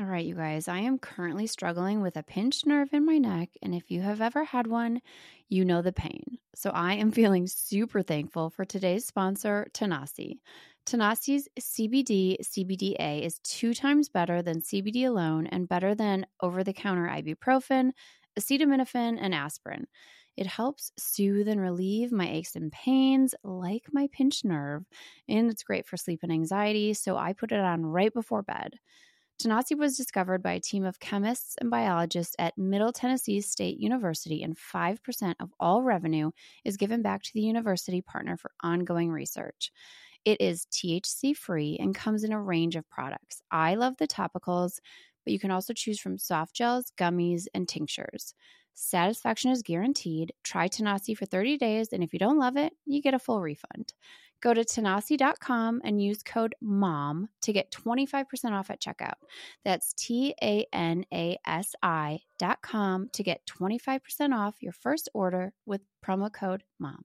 All right, you guys, I am currently struggling with a pinched nerve in my neck. And if you have ever had one, you know the pain. So I am feeling super thankful for today's sponsor, Tanasi. Tanasi's CBD CBDA is two times better than CBD alone and better than over the counter ibuprofen, acetaminophen, and aspirin. It helps soothe and relieve my aches and pains, like my pinched nerve, and it's great for sleep and anxiety. So I put it on right before bed. Tanasi was discovered by a team of chemists and biologists at Middle Tennessee State University, and 5% of all revenue is given back to the university partner for ongoing research. It is THC free and comes in a range of products. I love the topicals, but you can also choose from soft gels, gummies, and tinctures. Satisfaction is guaranteed. Try Tanasi for 30 days, and if you don't love it, you get a full refund. Go to tanasi.com and use code MOM to get 25% off at checkout. That's T A N A S I.com to get 25% off your first order with promo code MOM.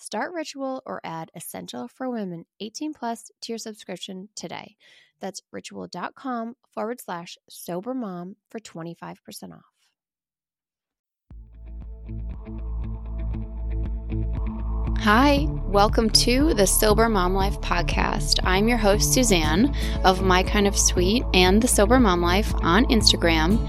Start Ritual or add Essential for Women 18 Plus to your subscription today. That's ritual.com forward slash sober mom for 25% off. Hi, welcome to the Sober Mom Life podcast. I'm your host, Suzanne of My Kind of Sweet and the Sober Mom Life on Instagram.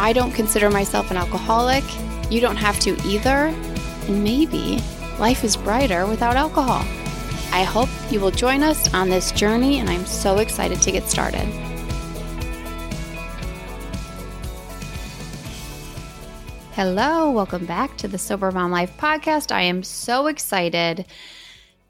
I don't consider myself an alcoholic. You don't have to either. And maybe life is brighter without alcohol. I hope you will join us on this journey, and I'm so excited to get started. Hello, welcome back to the Sober Mom Life podcast. I am so excited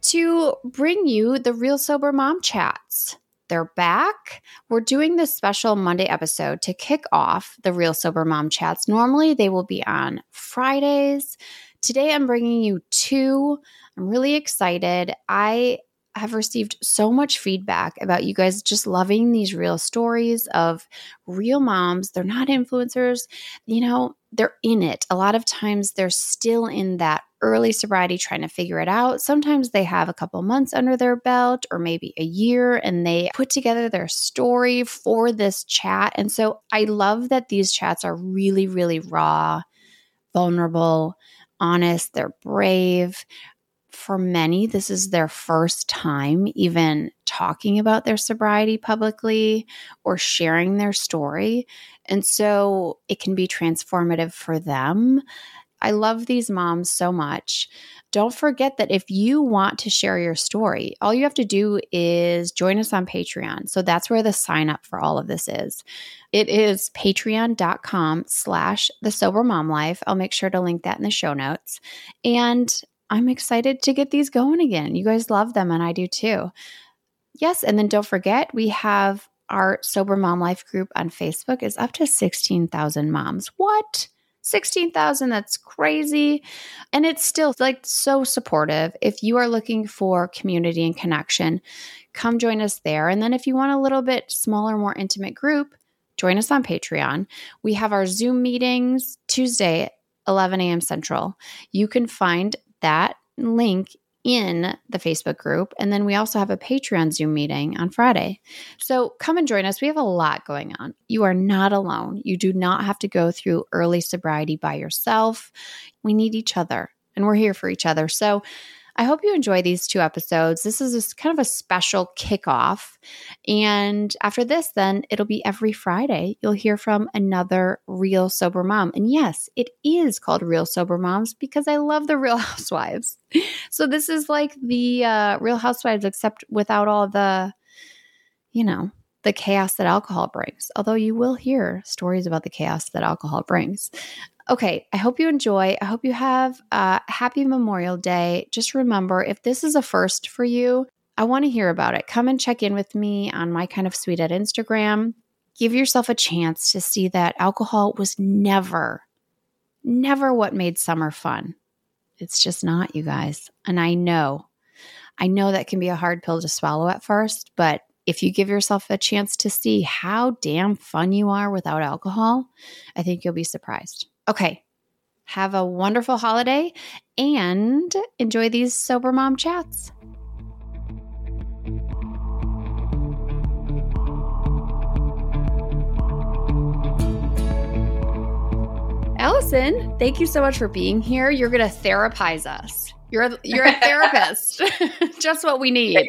to bring you the Real Sober Mom chats. They're back. We're doing this special Monday episode to kick off the Real Sober Mom chats. Normally, they will be on Fridays. Today, I'm bringing you two I'm really excited. I have received so much feedback about you guys just loving these real stories of real moms. They're not influencers, you know, they're in it. A lot of times they're still in that early sobriety trying to figure it out. Sometimes they have a couple months under their belt or maybe a year and they put together their story for this chat. And so I love that these chats are really, really raw, vulnerable, honest, they're brave for many, this is their first time even talking about their sobriety publicly or sharing their story. And so it can be transformative for them. I love these moms so much. Don't forget that if you want to share your story, all you have to do is join us on Patreon. So that's where the sign up for all of this is. It is patreon.com slash the sober mom life. I'll make sure to link that in the show notes. And I'm excited to get these going again. You guys love them, and I do too. Yes, and then don't forget, we have our Sober Mom Life group on Facebook is up to 16,000 moms. What? 16,000, that's crazy. And it's still like so supportive. If you are looking for community and connection, come join us there. And then if you want a little bit smaller, more intimate group, join us on Patreon. We have our Zoom meetings Tuesday 11 a.m. Central. You can find that link in the Facebook group. And then we also have a Patreon Zoom meeting on Friday. So come and join us. We have a lot going on. You are not alone. You do not have to go through early sobriety by yourself. We need each other and we're here for each other. So I hope you enjoy these two episodes. This is kind of a special kickoff. And after this, then it'll be every Friday. You'll hear from another real sober mom. And yes, it is called Real Sober Moms because I love the Real Housewives. so this is like the uh, Real Housewives, except without all the, you know, the chaos that alcohol brings. Although you will hear stories about the chaos that alcohol brings. Okay, I hope you enjoy. I hope you have a happy Memorial Day. Just remember if this is a first for you, I want to hear about it. Come and check in with me on my kind of sweet at Instagram. Give yourself a chance to see that alcohol was never, never what made summer fun. It's just not, you guys. And I know, I know that can be a hard pill to swallow at first, but if you give yourself a chance to see how damn fun you are without alcohol, I think you'll be surprised. Okay. Have a wonderful holiday and enjoy these sober mom chats. Allison, thank you so much for being here. You're going to therapize us. You're a, you're a therapist. Just what we need.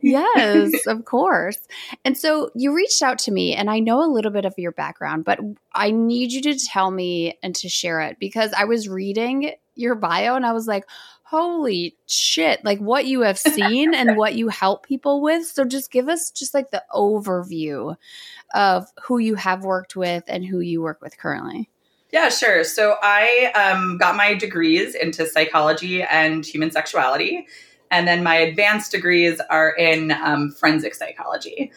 yes, of course. And so you reached out to me and I know a little bit of your background, but I need you to tell me and to share it because I was reading your bio and I was like, holy shit, like what you have seen and what you help people with. So just give us just like the overview of who you have worked with and who you work with currently. Yeah, sure. So I um, got my degrees into psychology and human sexuality. And then my advanced degrees are in um, forensic psychology.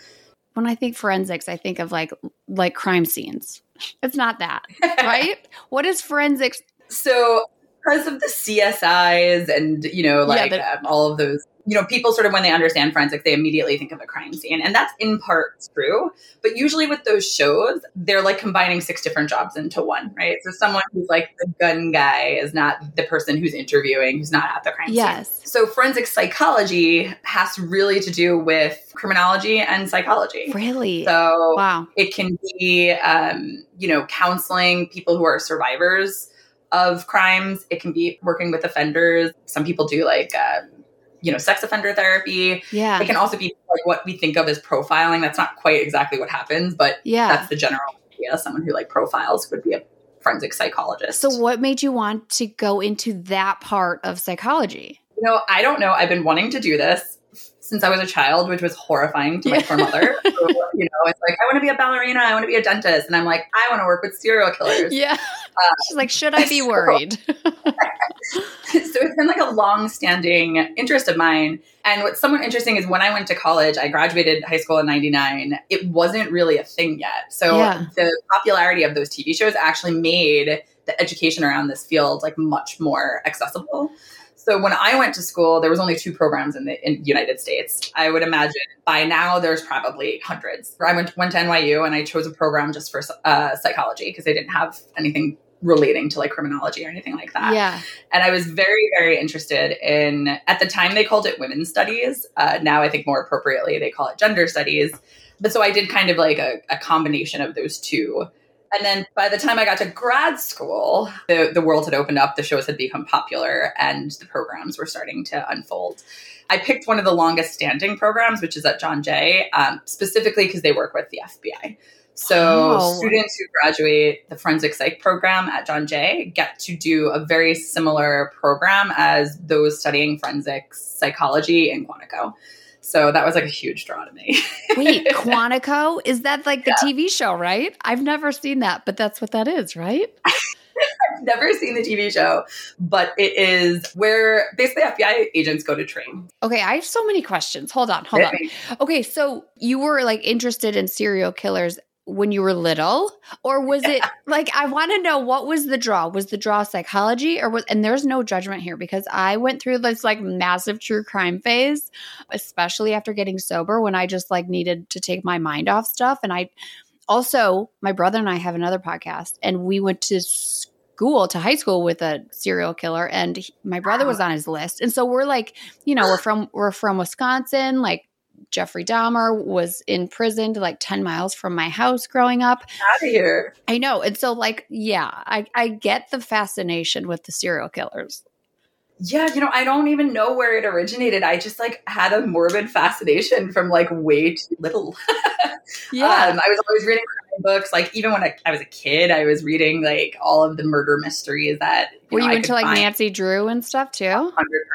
When I think forensics, I think of like like crime scenes. It's not that, right? what is forensics? So because of the CSIs and you know like yeah, um, all of those you know, people sort of when they understand forensics, they immediately think of a crime scene. And that's in part true. But usually with those shows, they're like combining six different jobs into one, right? So someone who's like the gun guy is not the person who's interviewing, who's not at the crime yes. scene. So forensic psychology has really to do with criminology and psychology. Really? So wow. it can be, um, you know, counseling people who are survivors of crimes. It can be working with offenders. Some people do like, um, you know, sex offender therapy. Yeah. It can also be like what we think of as profiling. That's not quite exactly what happens, but yeah, that's the general idea. Someone who like profiles would be a forensic psychologist. So what made you want to go into that part of psychology? You know, I don't know. I've been wanting to do this since I was a child, which was horrifying to my poor mother. So, you know, it's like, I want to be a ballerina, I want to be a dentist. And I'm like, I want to work with serial killers. Yeah. Uh, She's like, should I be worried? so it's been like a long standing interest of mine. And what's somewhat interesting is when I went to college, I graduated high school in 99, it wasn't really a thing yet. So yeah. the popularity of those TV shows actually made the education around this field like much more accessible. So when I went to school, there was only two programs in the in United States. I would imagine by now there's probably hundreds. I went went to NYU and I chose a program just for uh, psychology because they didn't have anything relating to like criminology or anything like that. Yeah. And I was very, very interested in, at the time they called it women's studies. Uh, now I think more appropriately they call it gender studies. But so I did kind of like a, a combination of those two. And then by the time I got to grad school, the, the world had opened up, the shows had become popular, and the programs were starting to unfold. I picked one of the longest standing programs, which is at John Jay, um, specifically because they work with the FBI. So oh. students who graduate the forensic psych program at John Jay get to do a very similar program as those studying forensic psychology in Quantico. So that was like a huge draw to me. Wait, Quantico? Is that like the yeah. TV show, right? I've never seen that, but that's what that is, right? I've never seen the TV show, but it is where basically FBI agents go to train. Okay, I have so many questions. Hold on, hold on. Okay, so you were like interested in serial killers when you were little or was yeah. it like i want to know what was the draw was the draw psychology or was and there's no judgment here because i went through this like massive true crime phase especially after getting sober when i just like needed to take my mind off stuff and i also my brother and i have another podcast and we went to school to high school with a serial killer and he, my brother was on his list. And so we're like, you know, we're from we're from Wisconsin, like Jeffrey Dahmer was imprisoned like 10 miles from my house growing up. Out of here. I know. And so like, yeah, I, I get the fascination with the serial killers. Yeah, you know, I don't even know where it originated. I just like had a morbid fascination from like way too little. Yeah. um, I was always reading crime books. Like even when I, I, was a kid, I was reading like all of the murder mysteries that. You Were know, you I into like find. Nancy Drew and stuff too? 100%.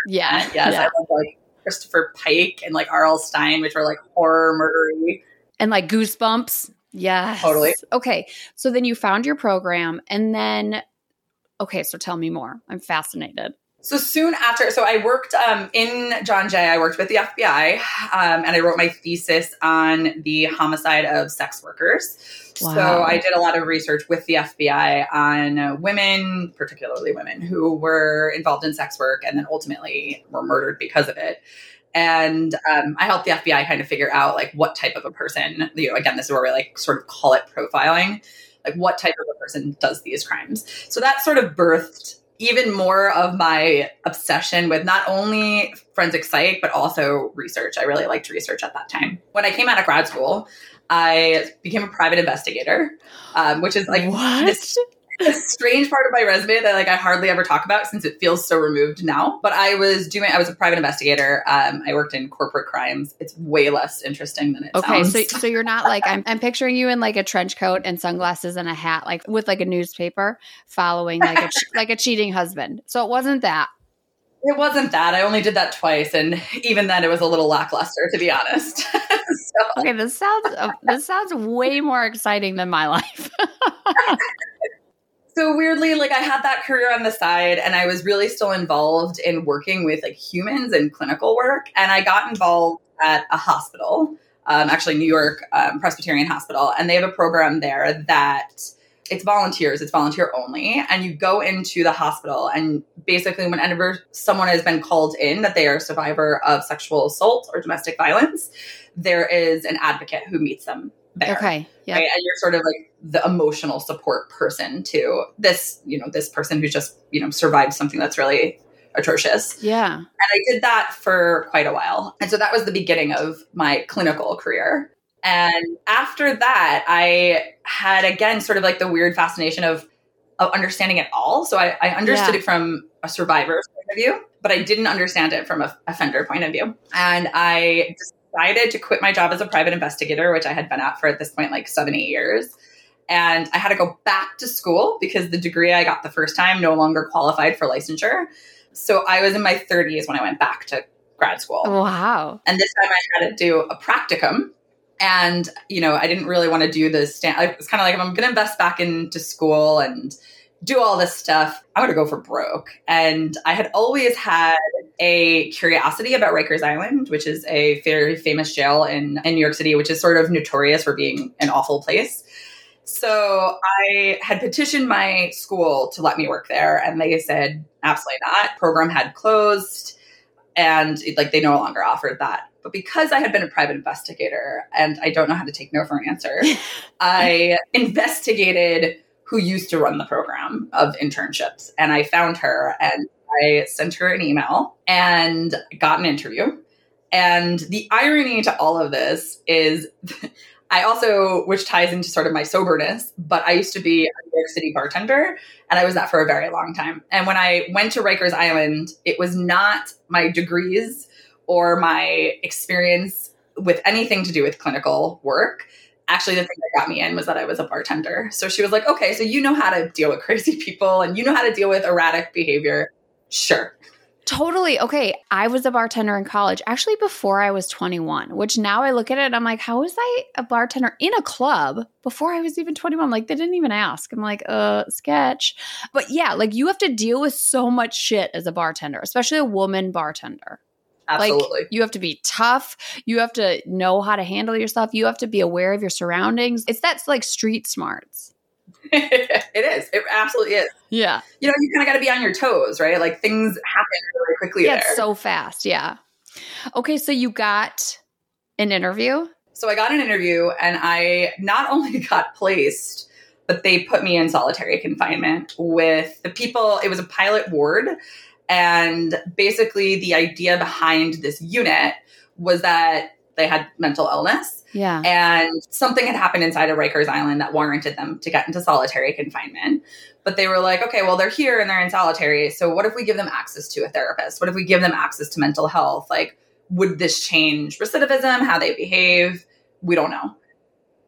Yeah. Yes, yeah. I love like Christopher Pike and like R.L. Stine, which were like horror murdery. And like goosebumps. Yeah. Totally. Okay. So then you found your program and then okay, so tell me more. I'm fascinated. So soon after, so I worked um, in John Jay. I worked with the FBI, um, and I wrote my thesis on the homicide of sex workers. Wow. So I did a lot of research with the FBI on women, particularly women who were involved in sex work and then ultimately were murdered because of it. And um, I helped the FBI kind of figure out like what type of a person, you know, again, this is where we like sort of call it profiling, like what type of a person does these crimes. So that sort of birthed even more of my obsession with not only forensic psych, but also research. I really liked research at that time. When I came out of grad school, I became a private investigator, um, which is like what? this a strange part of my resume that like I hardly ever talk about since it feels so removed now. But I was doing I was a private investigator. Um, I worked in corporate crimes. It's way less interesting than it Okay, sounds. so so you're not like I'm I'm picturing you in like a trench coat and sunglasses and a hat, like with like a newspaper, following like a like a cheating husband. So it wasn't that. it wasn't that. I only did that twice, and even then, it was a little lackluster, to be honest. so, Okay, this sounds uh, this sounds way more exciting than my life. so weirdly, like I had that career on the side, and I was really still involved in working with like humans and clinical work, and I got involved at a hospital, um, actually New York um, Presbyterian Hospital, and they have a program there that it's volunteers, it's volunteer only, and you go into the hospital, and basically, whenever someone has been called in that they are a survivor of sexual assault or domestic violence, there is an advocate who meets them there okay, yeah, right? And you're sort of like the emotional support person to this, you know, this person who's just, you know, survived something that's really atrocious. yeah. And I did that for quite a while. And so that was the beginning of my clinical career. And after that, I had again sort of like the weird fascination of of understanding it all. So I, I understood Yeah. it from a survivor's point of view, but I didn't understand it from a offender point of view. And I decided to quit my job as a private investigator, which I had been at for at this point like seven, eight years. And I had to go back to school because the degree I got the first time no longer qualified for licensure. So I was in my 30s when I went back to grad school. Wow. And this time I had to do a practicum. And, you know, I didn't really want to do the stand. I was kind of like, I'm going to invest back into school and do all this stuff, I'm going to go for broke. And I had always had a curiosity about Rikers Island, which is a very famous jail in, in New York City, which is sort of notorious for being an awful place. So I had petitioned my school to let me work there, and they said absolutely not. Program had closed, and like they no longer offered that. But because I had been a private investigator, and I don't know how to take no for an answer, I investigated who used to run the program of internships, and I found her, and I sent her an email and got an interview. And the irony to all of this is I also, which ties into sort of my soberness, but I used to be a New York City bartender and I was that for a very long time. And when I went to Rikers Island, it was not my degrees or my experience with anything to do with clinical work. Actually, the thing that got me in was that I was a bartender. So she was like, okay, so you know how to deal with crazy people and you know how to deal with erratic behavior. Sure. Totally. Okay. I was a bartender in college, actually before I was 21, which now I look at it I'm like, how was I a bartender in a club before I was even 21? Like, they didn't even ask. I'm like, uh, sketch. But yeah, like you have to deal with so much shit as a bartender, especially a woman bartender. Absolutely. Like you have to be tough. You have to know how to handle yourself. You have to be aware of your surroundings. It's that's like street smarts. it is. It absolutely is. Yeah. You know, you kind of got to be on your toes, right? Like things happen really quickly Yeah, there. so fast. Yeah. Okay, so you got an interview. So I got an interview and I not only got placed, but they put me in solitary confinement with the people. It was a pilot ward. And basically, the idea behind this unit was that they had mental illness. Yeah. And something had happened inside of Rikers Island that warranted them to get into solitary confinement. But they were like, okay, well, they're here and they're in solitary. So what if we give them access to a therapist? What if we give them access to mental health? Like, would this change recidivism, how they behave? We don't know.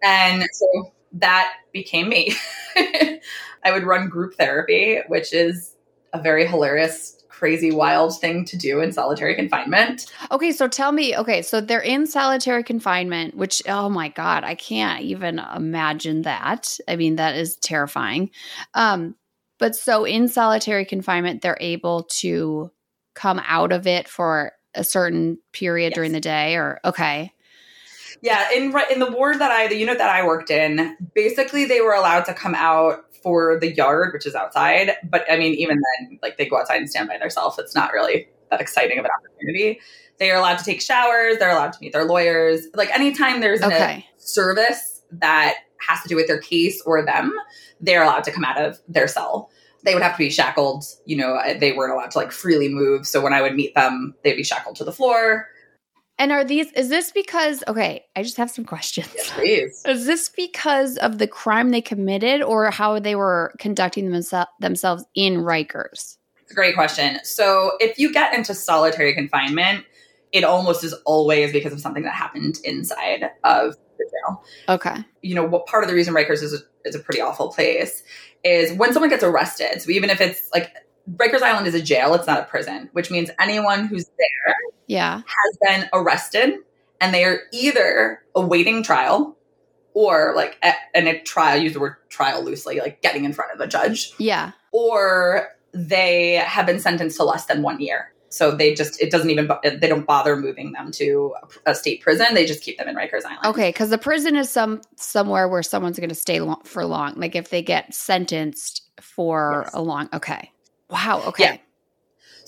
And so that became me. I would run group therapy, which is a very hilarious crazy wild thing to do in solitary confinement. Okay, so tell me, okay, so they're in solitary confinement, which oh my god, I can't even imagine that. I mean, that is terrifying. Um but so in solitary confinement they're able to come out of it for a certain period yes. during the day or okay. Yeah, in in the ward that I the unit that I worked in, basically they were allowed to come out for the yard, which is outside. But I mean, even then, like they go outside and stand by themselves. It's not really that exciting of an opportunity. They are allowed to take showers. They're allowed to meet their lawyers. Like anytime there's okay. a service that has to do with their case or them, they're allowed to come out of their cell. They would have to be shackled. You know, they weren't allowed to like freely move. So when I would meet them, they'd be shackled to the floor. And are these, is this because, okay, I just have some questions. Yes, please. Is this because of the crime they committed or how they were conducting themse- themselves in Rikers? It's a great question. So if you get into solitary confinement, it almost is always because of something that happened inside of the jail. Okay. You know, what part of the reason Rikers is a, is a pretty awful place is when someone gets arrested. So even if it's like Rikers Island is a jail, it's not a prison, which means anyone who's there yeah. has been arrested and they are either awaiting trial or like and a trial use the word trial loosely like getting in front of a judge yeah or they have been sentenced to less than one year so they just it doesn't even they don't bother moving them to a state prison they just keep them in rikers island okay because the prison is some somewhere where someone's going to stay long, for long like if they get sentenced for yes. a long okay Wow. Okay. Yeah.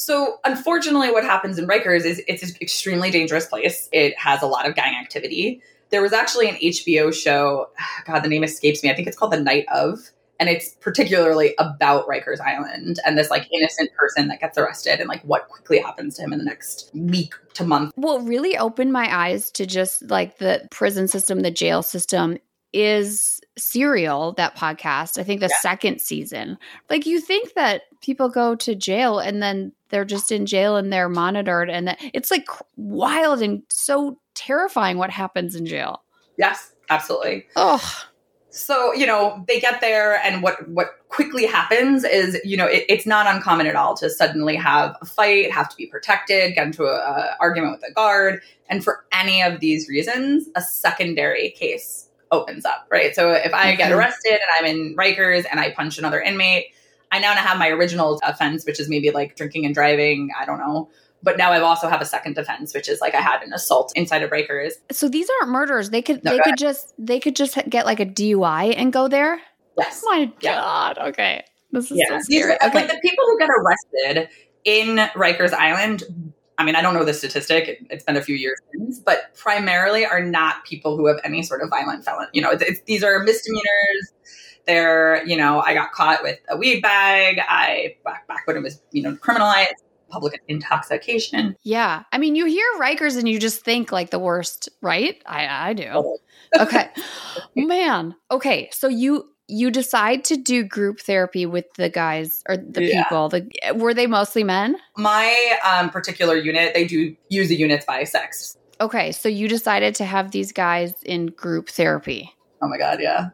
So, unfortunately, what happens in Rikers is it's an extremely dangerous place. It has a lot of gang activity. There was actually an HBO show, God, the name escapes me. I think it's called The Night of, and it's particularly about Rikers Island and this like innocent person that gets arrested and like what quickly happens to him in the next week to month. Well, really opened my eyes to just like the prison system, the jail system is Serial, that podcast. I think the yeah. second season. Like you think that people go to jail and then they're just in jail and they're monitored and that, it's like wild and so terrifying what happens in jail. Yes, absolutely. Oh. So, you know, they get there and what what quickly happens is, you know, it, it's not uncommon at all to suddenly have a fight, have to be protected, get into a, argument with a guard, and for any of these reasons, a secondary case opens up, right? So if I get mm-hmm. arrested and I'm in Rikers and I punch another inmate, I now have my original offense, which is maybe like drinking and driving. I don't know. But now I also have a second offense, which is like I had an assault inside of Rikers. So these aren't murders. They could no, they could just they could just get like a DUI and go there. Yes. My yeah. God. Okay. This is yeah. so scary. These, okay. Like the people who get arrested in Rikers Island I mean, I don't know the statistic. It, has been a few years since, but primarily are not people who have any sort of violent felon. You know, it's, it's, these are misdemeanors. They're, you know, I got caught with a weed bag. I back back when it was, you know, criminalized public intoxication. Yeah. I mean, you hear Rikers and you just think like the worst, right? I I do. okay. Man. Okay. So you you decide to do group therapy with the guys or the yeah. people. The, were they mostly men? My um, particular unit, they do use the units by sex. Okay, so you decided to have these guys in group therapy. Oh my god, yeah.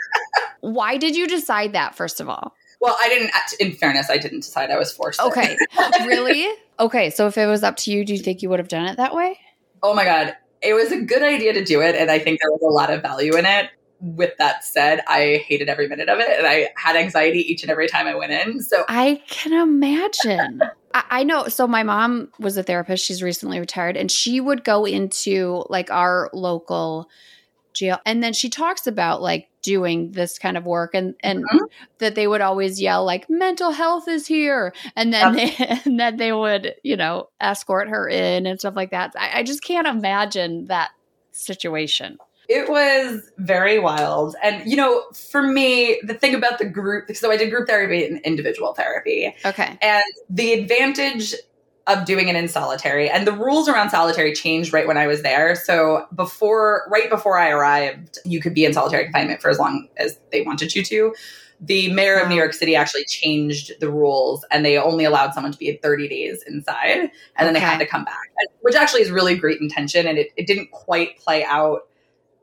Why did you decide that? First of all. Well, I didn't. In fairness, I didn't decide. I was forced. Okay, really? Okay, so if it was up to you, do you think you would have done it that way? Oh my god, it was a good idea to do it, and I think there was a lot of value in it with that said, I hated every minute of it and I had anxiety each and every time I went in. So I can imagine. I, I know. So my mom was a therapist. She's recently retired and she would go into like our local jail and then she talks about like doing this kind of work and and mm-hmm. that they would always yell like mental health is here and then yep. they, and then they would you know escort her in and stuff like that I, I just can't imagine that situation It was very wild. And, you know, for me, the thing about the group, so I did group therapy and individual therapy. Okay. And the advantage of doing it in solitary and the rules around solitary changed right when I was there. So before, right before I arrived, you could be in solitary confinement for as long as they wanted you to. The mayor of New York City actually changed the rules and they only allowed someone to be 30 days inside and then they had to come back, which actually is really great intention. And it, it didn't quite play out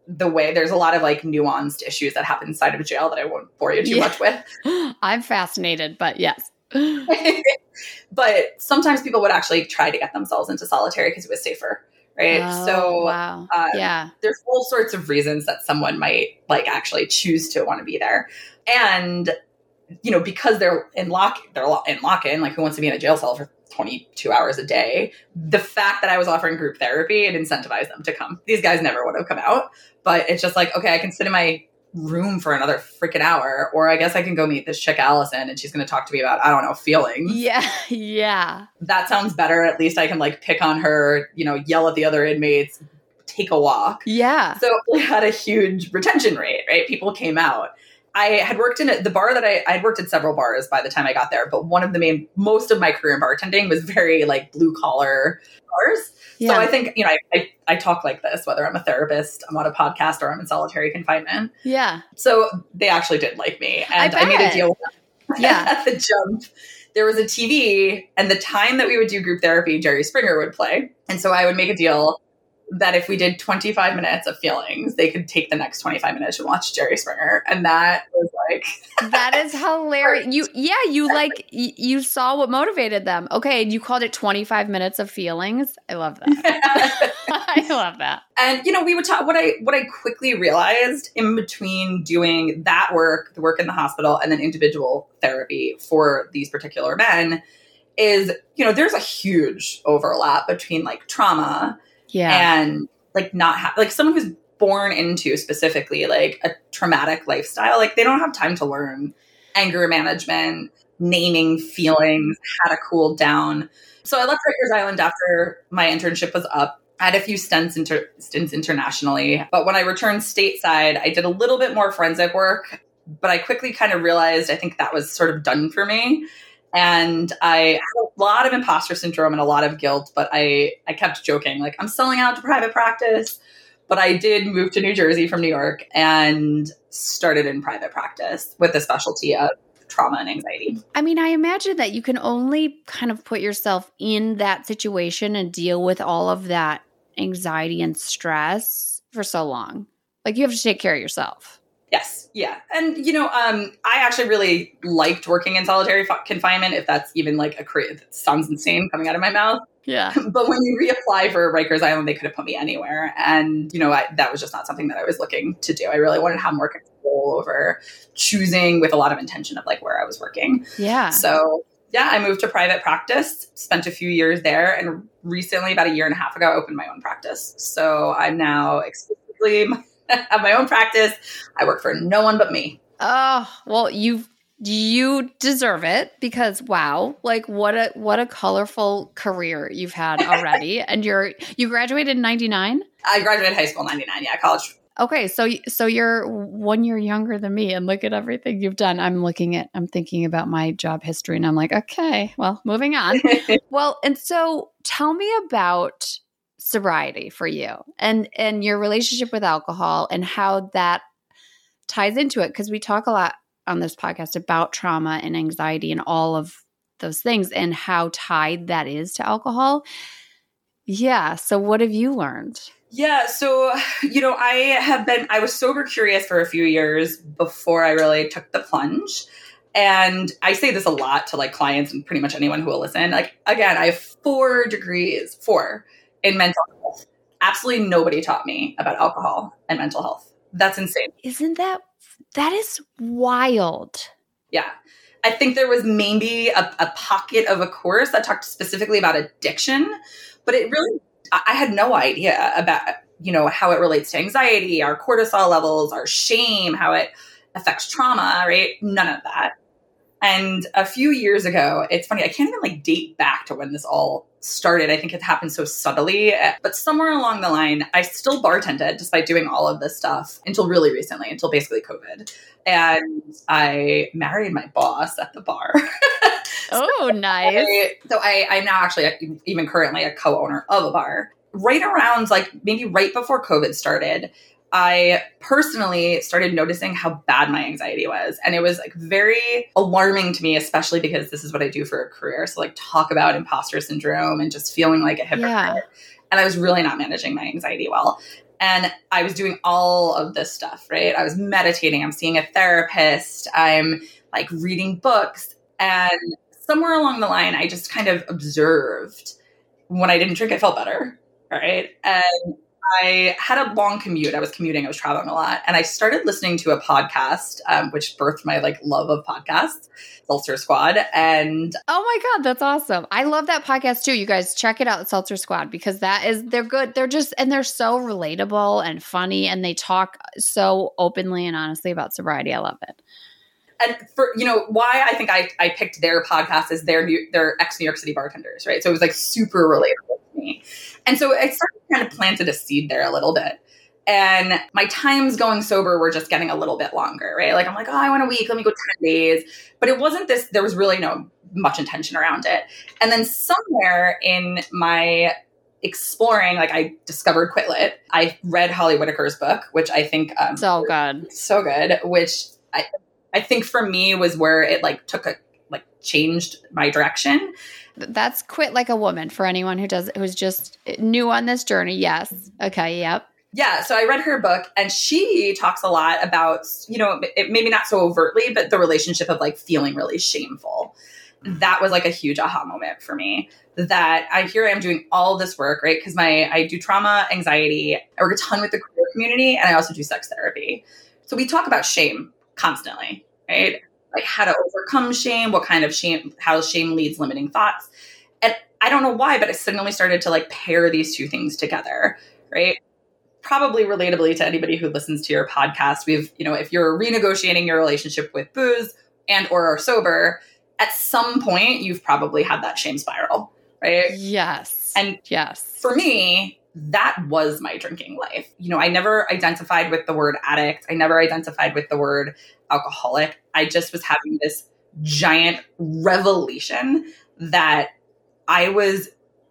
the way there's a lot of like nuanced issues that happen inside of jail that I won't bore you too Yeah. much with. I'm fascinated, but yes. but sometimes people would actually try to get themselves into solitary because it was safer, right? Oh, so wow. uh, yeah. there's all sorts of reasons that someone might like actually choose to want to be there, and you know because they're in lock, they're in lock in. Like who wants to be in a jail cell for 22 hours a day? The fact that I was offering group therapy it incentivized them to come. These guys never would have come out, but it's just like okay, I can sit in my room for another freaking hour or i guess i can go meet this chick allison and she's going to talk to me about i don't know feelings Yeah. Yeah. that sounds better. At least I can like pick on her, you know, yell at the other inmates, take a walk. Yeah. So we had a huge retention rate, right? People came out. I had worked in a, the bar that I, I'd worked at several bars by the time I got there, but one of the main, most of my career in bartending was very like blue collar bars. Yeah. So I think, you know, I, I, I talk like this, whether I'm a therapist, I'm on a podcast, or I'm in solitary confinement. yeah. So they actually did like me. And I, made a deal with them Yeah. at the jump. There was a TV, and the time that we would do group therapy, Jerry Springer would play. And so I would make a deal that if we did 25 minutes of feelings, they could take the next 25 minutes and watch Jerry Springer. And that was like, That is hilarious. You yeah, you like you saw what motivated them. Okay, you called it 25 minutes of feelings. I love that. I love that. and you know, we would talk. What I what I quickly realized in between doing that work, the work in the hospital, and then individual therapy for these particular men, is you know, there's a huge overlap between like trauma Yeah. and like not have like someone who's born into specifically like a traumatic lifestyle like they don't have time to learn anger management naming feelings how to cool down so i left rikers island after my internship was up I had a few stints, inter- stints internationally, but when I returned stateside, I did a little bit more forensic work. But I quickly kind of realized I think that was sort of done for me and I had a lot of imposter syndrome and a lot of guilt, but I, I kept joking, like, I'm selling out to private practice. But I did move to New Jersey from New York and started in private practice with a specialty of trauma and anxiety. I mean, I imagine that you can only kind of put yourself in that situation and deal with all of that anxiety and stress for so long. Like you have to take care of yourself. Yes, yeah, and you know, um, I actually really liked working in solitary f- confinement. If that's even like a cra- sounds insane coming out of my mouth, Yeah. but when you reapply for Rikers Island, they could have put me anywhere, and you know, I, that was just not something that I was looking to do. I really wanted to have more control over choosing with a lot of intention of like where I was working. Yeah. So yeah, I moved to private practice, spent a few years there, and recently, about a year and a half ago, I opened my own practice. So I'm now exclusively have my own practice. I work for no one but me. Oh, well, you you deserve it because wow, like what a what a colorful career you've had already. and you're you graduated in 99? I graduated high school in '99. Yeah, college. Okay, so so you're one year younger than me and look at everything you've done. I'm looking at I'm thinking about my job history and I'm like, okay, well, moving on. well, and so tell me about sobriety for you and and your relationship with alcohol and how that ties into it because we talk a lot on this podcast about trauma and anxiety and all of those things and how tied that is to alcohol. Yeah, so what have you learned? Yeah, so you know, I have been I was sober curious for a few years before I really took the plunge. And I say this a lot to like clients and pretty much anyone who will listen. Like again, I have 4 degrees, 4 in mental health. Absolutely nobody taught me about alcohol and mental health. That's insane. Isn't that that is wild? Yeah. I think there was maybe a, a pocket of a course that talked specifically about addiction, but it really, I had no idea about, you know, how it relates to anxiety, our cortisol levels, our shame, how it affects trauma, right? None of that. And a few years ago, it's funny, I can't even like date back to when this all started. I think it happened so subtly, eh, but somewhere along the line, I still bartended despite doing all of this stuff until really recently, until basically COVID. And I married my boss at the bar. oh, nice. I, so I, I'm now actually eh, even currently a co-owner of a bar. Right around like maybe right before COVID started, I personally started noticing how bad my anxiety was. And it was like very alarming to me, especially because this is what I do for a career. So, like, talk about imposter syndrome and just feeling like a hypocrite. Yeah. And I was really not managing my anxiety well. And I was doing all of this stuff, right? I was meditating, I'm seeing a therapist, I'm like reading books. And somewhere along the line, I just kind of observed when I didn't drink, I felt better. Right. And I had a long commute. I was commuting. I was traveling a lot, and I started listening to a podcast, um, which birthed my like love of podcasts, Seltzer Squad. And oh my god, that's awesome! I love that podcast too. You guys check it out, Seltzer Squad, because that is they're good. They're just and they're so relatable and funny, and they talk so openly and honestly about sobriety. I love it and for you know why I think I, I picked their podcast as their new their ex New York City bartenders, right? So it was like super relatable me, and so I started kind of planted a seed there a little bit. And my times going sober were just getting a little bit longer, right? Like I'm like, oh, I want a week, let me go 10 days. But it wasn't this, there was really no much intention around it. And then somewhere in my exploring, like I discovered Quit Lit. I read Holly Whitaker's book, which I think um, so good, so good. Which I I think for me was where it like took a like changed my direction. That's quit like a woman for anyone who does who's just new on this journey. Yes. Okay. Yep. Yeah, so I read her book and she talks a lot about, you know, it, maybe not so overtly, but the relationship of like feeling really shameful. That was like a huge aha moment for me that I here I am doing all this work, right? Because my I do trauma, anxiety, I work a ton with the queer community, and I also do sex therapy. So we talk about shame constantly, right? Like how to overcome shame, what kind of shame, how shame leads limiting thoughts. And I don't know why, but I suddenly started to like pair these two things together, right? Probably relatably to anybody who listens to your podcast. We've, you know, if you're renegotiating your relationship with booze and or are sober, at some point you've probably had that shame spiral, right? Yes. And yes. For me, that was my drinking life. You know, I never identified with the word addict. I never identified with the word alcoholic. I just was having this giant revelation that I was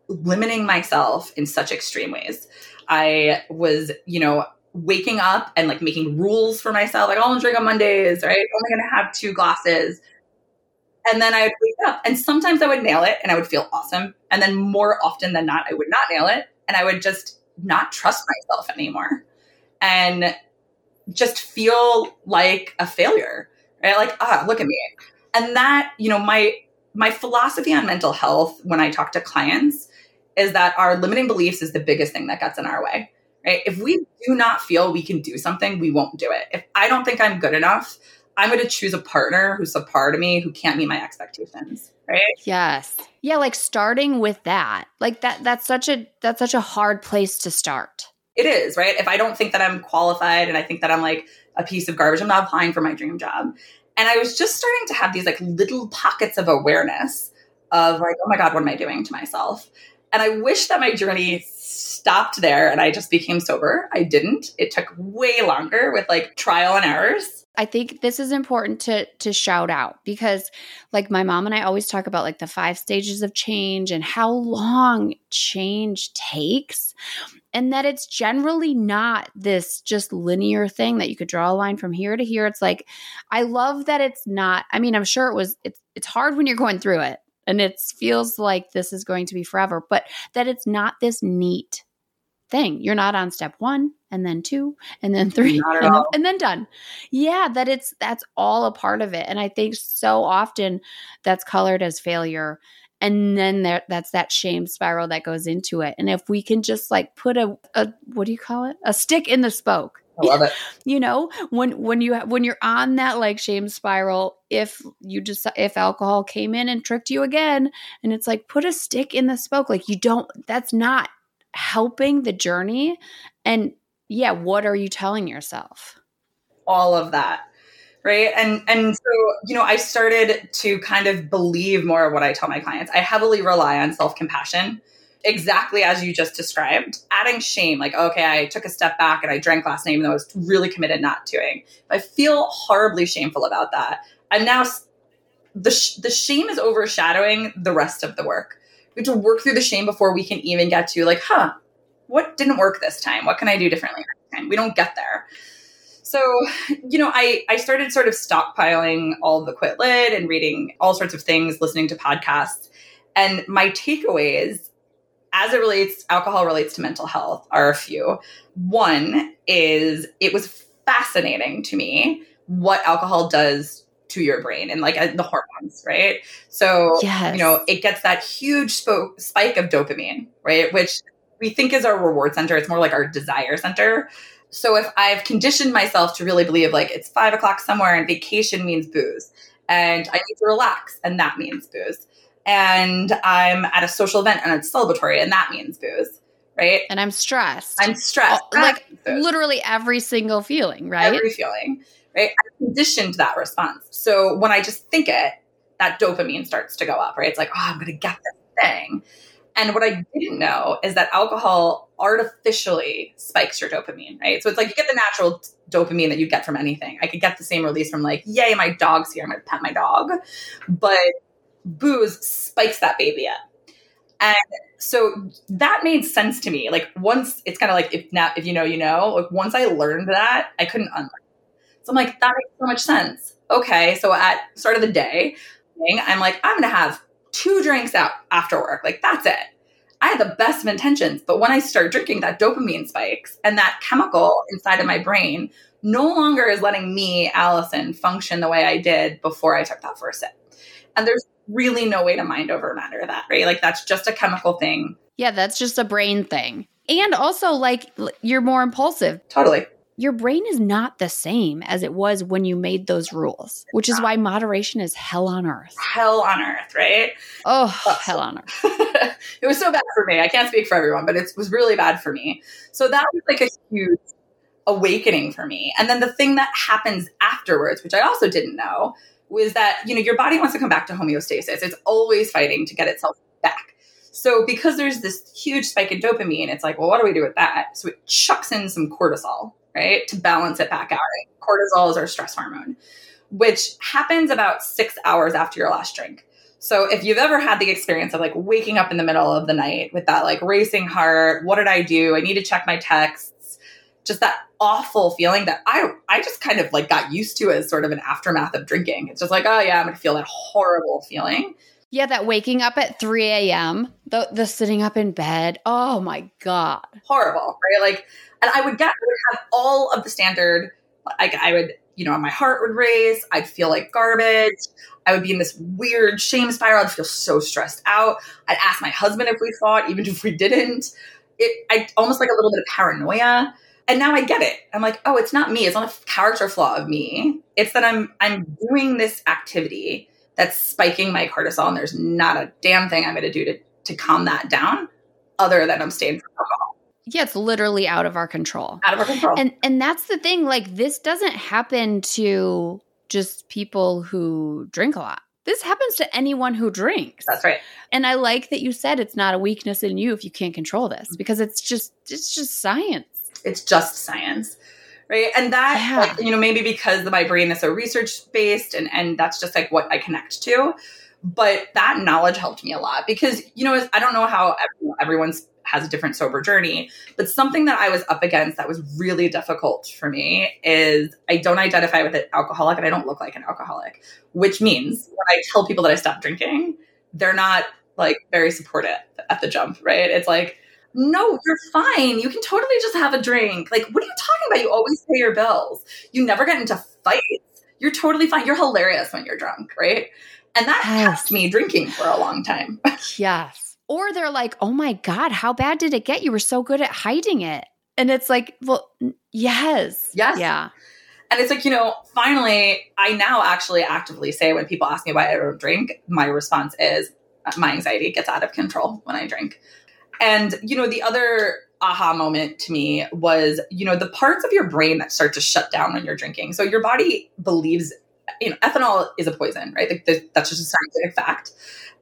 limiting myself in such extreme ways. I was, you know, waking up and like making rules for myself, like, oh, I'll drink on Mondays, right? Oh, I'm only to have two glasses. And then I would wake up and sometimes I would nail it and I would feel awesome. And then more often than not, I would not nail it and I would just not trust myself anymore and just feel like a failure, right? Like, ah, look at me. And that, you know, my my philosophy on mental health when I talk to clients is that our limiting beliefs is the biggest thing that gets in our way. Right? If we do not feel we can do something, we won't do it. If I don't think I'm good enough, I'm going to choose a partner who's a part of me who can't meet my expectations right? Yes. Yeah, like starting with that. Like that that's such a that's such a hard place to start. It is, right? If I don't think that I'm qualified and I think that I'm like a piece of garbage, I'm not applying for my dream job. And I was just starting to have these like little pockets of awareness of like, oh my God, what am I doing to myself? And I wish that my journey stopped there and I just became sober. I didn't. It took way longer with like trial and errors I think this is important to to shout out because like my mom and I always talk about like the five stages of change and how long change takes and that it's generally not this just linear thing that you could draw a line from here to here. It's like I love that it's not I mean, I'm sure it was it's it's hard when you're going through it and it feels like this is going to be forever, but that it's not this neat thing. You're not on step 1 and then two and then three and then, and then, done. Yeah that it's that's all a part of it. And i think so often that's colored as failure. And then there that's that shame spiral that goes into it. And if we can just like put a, a what do you call it? A stick in the spoke. I love it. you know, when when you when you're on that like shame spiral, if you just if alcohol came in and tricked you again, and it's like put a stick in the spoke, like you don't. That's not helping the journey, and yeah, what are you telling yourself? All of that. right and and so you know i started to kind of believe more of what i tell my clients i heavily rely on self-compassion exactly as you just described adding shame like okay i took a step back and i drank last night even though i was really committed not doing i feel horribly shameful about that i'm now the, sh- the shame is overshadowing the rest of the work we have to work through the shame before we can even get to like huh what didn't work this time what can i do differently next time we don't get there so, you know, I, I started sort of stockpiling all the Quit Lit and reading all sorts of things, listening to podcasts. And my takeaways, as it relates, alcohol relates to mental health, are a few. One is it was fascinating to me what alcohol does to your brain and like uh, the hormones, right? So, yes. you know, it gets that huge sp- spike of dopamine, right? Which we think is our reward center. It's more like our desire center. So if I've conditioned myself to really believe like it's five o'clock somewhere and vacation means booze and I need to relax and that means booze. And I'm at a social event and it's celebratory and that means booze. Right. And I'm stressed. I'm stressed. like literally every single feeling, right? Every feeling. Right. I conditioned that response. So when I just think it, that dopamine starts to go up, right? It's like, oh, I'm gonna get this thing. And what I didn't know is that alcohol artificially spikes your dopamine, right? So it's like you get the natural dopamine that you get from anything. I could get the same release from like, yay, my dog's here. I'm to pet my dog. But booze spikes that baby up. And so that made sense to me. Like once it's kind of like if now if you know you know. Like once I learned that, I couldn't unlearn. So I'm like that makes so much sense. Okay, so at start of the day, I'm like I'm gonna have two drinks out after work. Like that's it. I had the best of intentions, but when I start drinking, that dopamine spikes and that chemical inside of my brain no longer is letting me, Allison, function the way I did before I took that first sip. And there's really no way to mind over matter that, right? Like that's just a chemical thing. Yeah, that's just a brain thing. And also, like, you're more impulsive. Totally your brain is not the same as it was when you made those rules, which is why moderation is hell on earth. Hell on earth, right? Oh, hell on earth. it was so bad for me. I can't speak for everyone, but it was really bad for me. So that was like a huge awakening for me. And then the thing that happens afterwards, which I also didn't know, was that, you know, your body wants to come back to homeostasis. It's always fighting to get itself back. So because there's this huge spike in dopamine, it's like, well, what do we do with that? So it chucks in some cortisol right? To balance it back out. Cortisol is our stress hormone, which happens about six hours after your last drink. So if you've ever had the experience of like waking up in the middle of the night with that like racing heart, what did I do? I need to check my texts. Just that awful feeling that I I just kind of like got used to as sort of an aftermath of drinking. It's just like, oh yeah, I'm gonna feel that horrible feeling. Yeah, that waking up at 3 a.m., the the sitting up in bed. Oh my God. Horrible, right? Like and I would get, I would have all of the standard, like I would, you know, my heart would race. I'd feel like garbage. I would be in this weird shame spiral. I'd feel so stressed out. I'd ask my husband if we fought, even if we didn't. It, I almost like a little bit of paranoia. And now I get it. I'm like, oh, it's not me. It's not a character flaw of me. It's that I'm I'm doing this activity that's spiking my cortisol, and there's not a damn thing I'm going to do to to calm that down, other than abstain from alcohol. Yeah, it's literally out of our control. Out of our control. And and that's the thing like this doesn't happen to just people who drink a lot. This happens to anyone who drinks. That's right. And I like that you said it's not a weakness in you if you can't control this because it's just it's just science. It's just science. Right. And that yeah. like, you know, maybe because my brain is so research based and and that's just like what I connect to. But that knowledge helped me a lot because, you know, I don't know how everyone's has a different sober journey. But something that I was up against that was really difficult for me is I don't identify with an alcoholic and I don't look like an alcoholic, which means when I tell people that I stopped drinking, they're not like very supportive at the jump, right? It's like, no, you're fine. You can totally just have a drink. Like, what are you talking about? You always pay your bills. You never get into fights. You're totally fine. You're hilarious when you're drunk, right? And that yes. kept me drinking for a long time. yes. Or they're like, oh my God, how bad did it get? You were so good at hiding it. And it's like, well, yes. Yes. Yeah. And it's like, you know, finally, I now actually actively say when people ask me why I don't drink, my response is my anxiety gets out of control when I drink. And, you know, the other aha moment to me was, you know, the parts of your brain that start to shut down when you're drinking. So your body believes you know, ethanol is a poison, right? Like, that's just a scientific fact.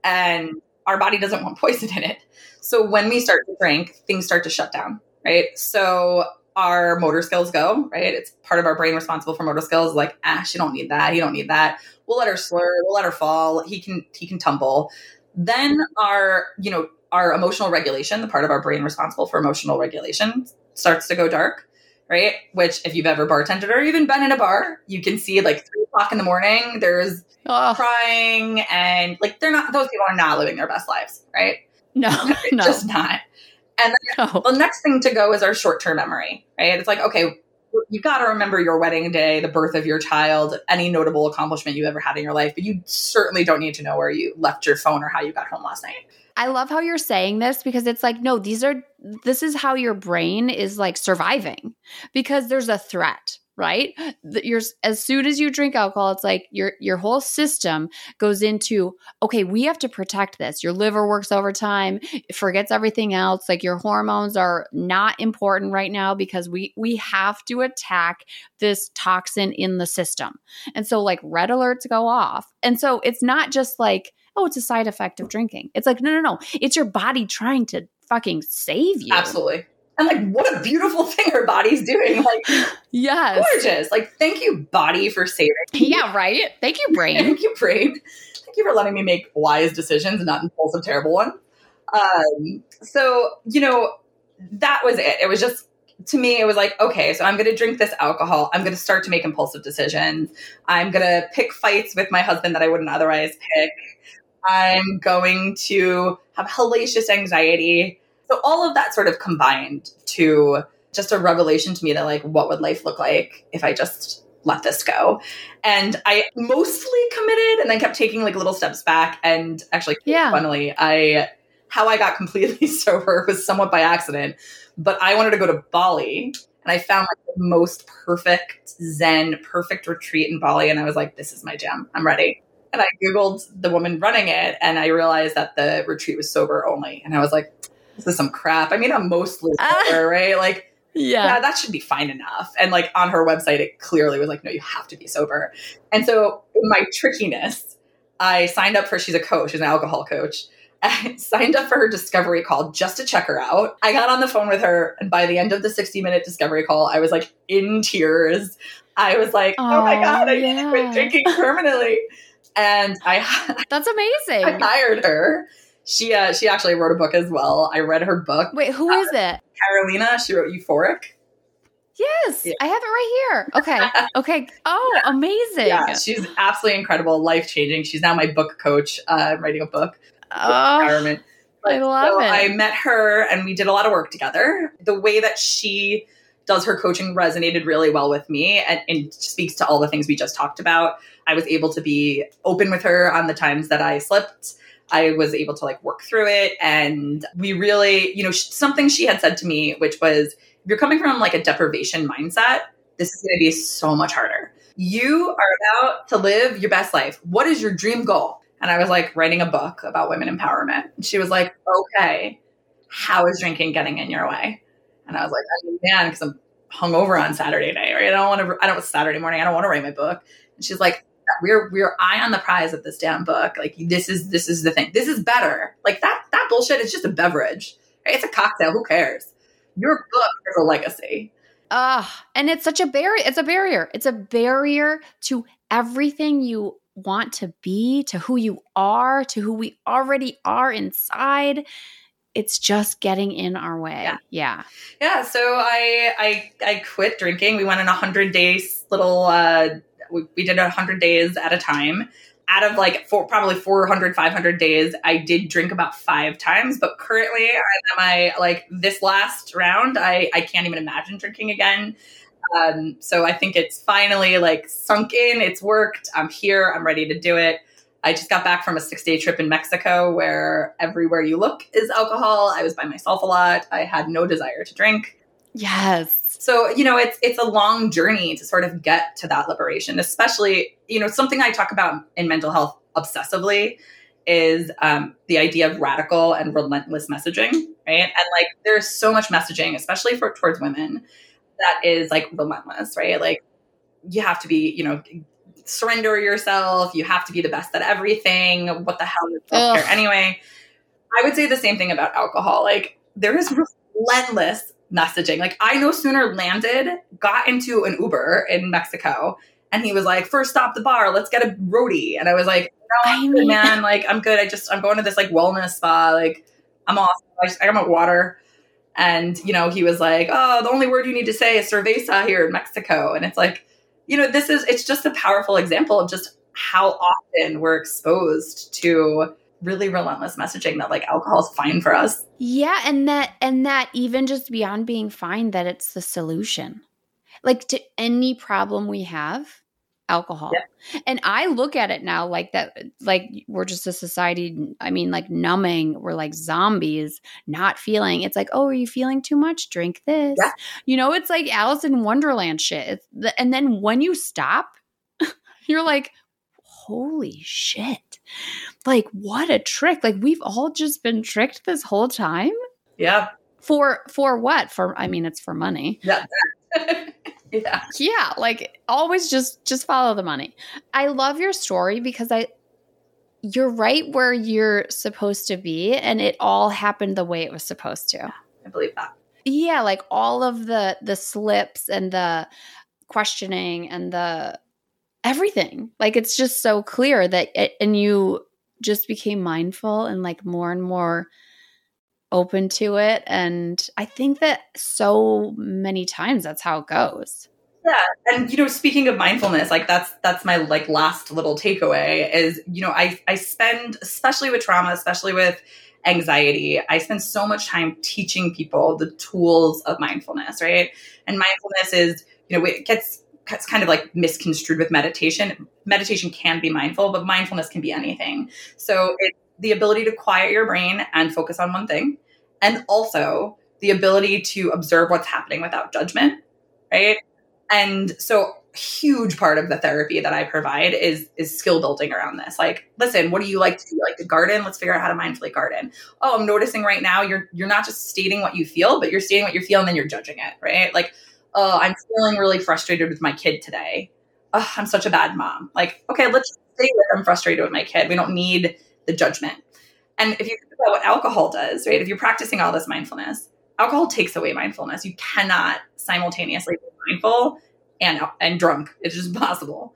And our body doesn't want poison in it. So when we start to drink, things start to shut down, right? So our motor skills go, right? It's part of our brain responsible for motor skills. Like, ah, she don't need that. You don't need that. We'll let her slur. We'll let her fall. He can he can tumble. Then our you know our emotional regulation, the part of our brain responsible for emotional regulation, starts to go dark, right? Which, if you've ever bartended or even been in a bar, you can see like three o'clock in the morning. There's oh. crying and like they're not. Those people are not living their best lives, right? No, no. just not. And then no. the next thing to go is our short term memory, right? It's like, okay, you got to remember your wedding day, the birth of your child, any notable accomplishment you ever had in your life, but you certainly don't need to know where you left your phone or how you got home last night. I love how you're saying this because it's like, no, these are, this is how your brain is like surviving because there's a threat, right? You're as soon as you drink alcohol, it's like your your whole system goes into okay, we have to protect this. Your liver works overtime, forgets everything else. Like your hormones are not important right now because we we have to attack this toxin in the system. And so like red alerts go off. And so it's not just like oh, it's a side effect of drinking. It's like no, no, no. It's your body trying to fucking save you. Absolutely. And like, what a beautiful thing her body's doing. Like, yes, gorgeous. Like, thank you, body, for saving. Me. Yeah, right. Thank you, brain. thank you, brain. Thank you for letting me make wise decisions and not impulsive, terrible ones. Um, so you know, that was it. It was just to me, it was like, okay, so I'm going to drink this alcohol. I'm going to start to make impulsive decisions. I'm going to pick fights with my husband that I wouldn't otherwise pick. I'm going to have hellacious anxiety. So all of that sort of combined to just a revelation to me that like what would life look like if I just let this go. And I mostly committed and then kept taking like little steps back and actually yeah. funnily I how I got completely sober was somewhat by accident, but I wanted to go to Bali and I found like the most perfect Zen, perfect retreat in Bali and I was like this is my jam. I'm ready. And I googled the woman running it and I realized that the retreat was sober only and I was like this is some crap. I mean, I'm mostly sober, right? Like, yeah. yeah, that should be fine enough. And like on her website, it clearly was like, no, you have to be sober. And so my trickiness, I signed up for, she's a coach, she's an alcohol coach. I signed up for her discovery call just to check her out. I got on the phone with her, and by the end of the 60 minute discovery call, I was like in tears. I was like, oh, oh my God, I yeah. need to quit drinking permanently. And I That's amazing. I hired her she uh, she actually wrote a book as well. I read her book. Wait, who uh, is it? Karolina. She wrote Euphoric. Yes, yeah. I have it right here. Okay. Okay. Oh, yeah. amazing. Yeah, she's absolutely incredible, life changing. She's now my book coach. Uh, I'm writing a book. Oh, empowerment. But, I love so it. I met her and we did a lot of work together. The way that she does her coaching resonated really well with me and, and speaks to all the things we just talked about. I was able to be open with her on the times that I slipped I was able to like work through it. And we really, you know, something she had said to me, which was, if you're coming from like a deprivation mindset, this is going to be so much harder. You are about to live your best life. What is your dream goal? And I was like, writing a book about women empowerment. And she was like, okay, how is drinking getting in your way? And I was like, mean, man, because I'm hungover on Saturday night, right? I don't want to, I don't, Saturday morning, I don't want to write my book. And she's like, we're we're eye on the prize of this damn book. Like this is this is the thing. This is better. Like that that bullshit is just a beverage. Right? It's a cocktail. Who cares? Your book is a legacy. Ah, uh, and it's such a barrier. It's a barrier. It's a barrier to everything you want to be, to who you are, to who we already are inside it's just getting in our way. Yeah. Yeah. yeah so I I I quit drinking. We went on a hundred days little uh we, we did 100 days at a time. Out of like four, probably 400 500 days i did drink about five times but currently i'm my like this last round i i can't even imagine drinking again. Um, so i think it's finally like sunk in it's worked i'm here i'm ready to do it. I just got back from a six day trip in mexico where everywhere you look is alcohol. I was by myself a lot. I had no desire to drink. Yes so, you know, it's it's a long journey to sort of get to that liberation, especially, you know, something I talk about in mental health obsessively is um, the idea of radical and relentless messaging, right? And like there's so much messaging, especially for towards women, that is like relentless, right? Like you have to be, you know, surrender yourself. You have to be the best at everything. What the hell is care anyway? I would say the same thing about alcohol. Like there is relentless messaging. Like I no sooner landed, got into an Uber in Mexico, and he was like, first stop the bar, let's get a roadie. And I was like, no, I'm good, man. Like I'm good. I just I'm going to this like wellness spa. Like I'm awesome. I, just, I got my water. And, you know, he was like, oh, the only word you need to say is cerveza here in Mexico. And it's like, you know, this is, it's just a powerful example of just how often we're exposed to really relentless messaging that like alcohol is fine for us. Yeah. And that, and that even just beyond being fine, that it's the solution. Like to any problem we have, alcohol. Yep. And I look at it now like that, like we're just a society. I mean, like numbing, we're like zombies, not feeling. It's like, oh, are you feeling too much? Drink this. Yeah. You know, it's like Alice in Wonderland shit. The, and then when you stop, you're like, holy shit. Like, what a trick. Like, we've all just been tricked this whole time. Yeah. For for what? For I mean, it's for money. Yeah. yeah yeah like always just just follow the money i love your story because i you're right where you're supposed to be and it all happened the way it was supposed to i believe that yeah like all of the the slips and the questioning and the everything like it's just so clear that it, and you just became mindful and like more and more open to it. And I think that so many times that's how it goes. Yeah. And you know, speaking of mindfulness, like that's that's my like last little takeaway is, you know, I I spend especially with trauma, especially with anxiety, I spend so much time teaching people the tools of mindfulness, right? And mindfulness is, you know, it gets it's kind of like misconstrued with meditation. Meditation can be mindful, but mindfulness can be anything. So it's the ability to quiet your brain and focus on one thing, and also the ability to observe what's happening without judgment, right? And so huge part of the therapy that I provide is is skill building around this. Like, listen, what do you like to do? Like to garden? Let's figure out how to mindfully garden. Oh, I'm noticing right now you're you're not just stating what you feel, but you're stating what you feel and then you're judging it, right? Like, oh, I'm feeling really frustrated with my kid today. Oh, I'm such a bad mom. Like, okay, let's say that I'm frustrated with my kid. We don't need the judgment. And if you think about what alcohol does, right? If you're practicing all this mindfulness, alcohol takes away mindfulness. You cannot simultaneously be mindful and and drunk. It's just impossible.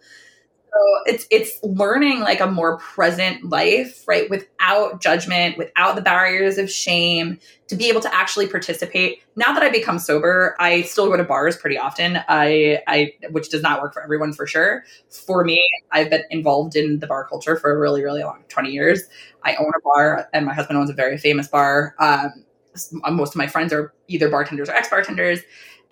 So it's it's learning like a more present life, right? Without judgment, without the barriers of shame, to be able to actually participate. Now that I become sober, I still go to bars pretty often. I I which does not work for everyone for sure. For me, I've been involved in the bar culture for a really really long 20 years. I own a bar and my husband owns a very famous bar. Um, most of my friends are either bartenders or ex bartenders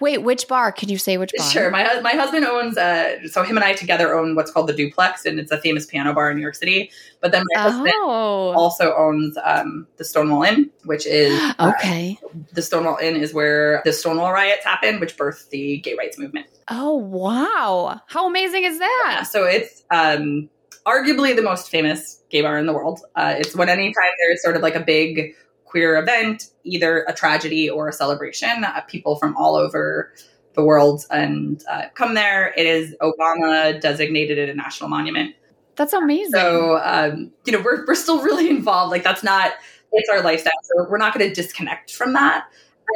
Wait, which bar? Could you say which bar? Sure. My my husband owns uh so him and I together own what's called the Duplex and it's a famous piano bar in New York City. But then my oh. husband also owns um the Stonewall Inn, which is uh, Okay. The Stonewall Inn is where the Stonewall riots happened, which birthed the gay rights movement. Oh wow. How amazing is that? Yeah, so it's um arguably the most famous gay bar in the world. Uh, it's when anytime there's sort of like a big queer event, either a tragedy or a celebration. Uh, people from all over the world and uh, come there. It is Obama designated it a national monument. That's amazing. So um, you know we're we're still really involved. Like that's not it's our lifestyle. So we're not going to disconnect from that.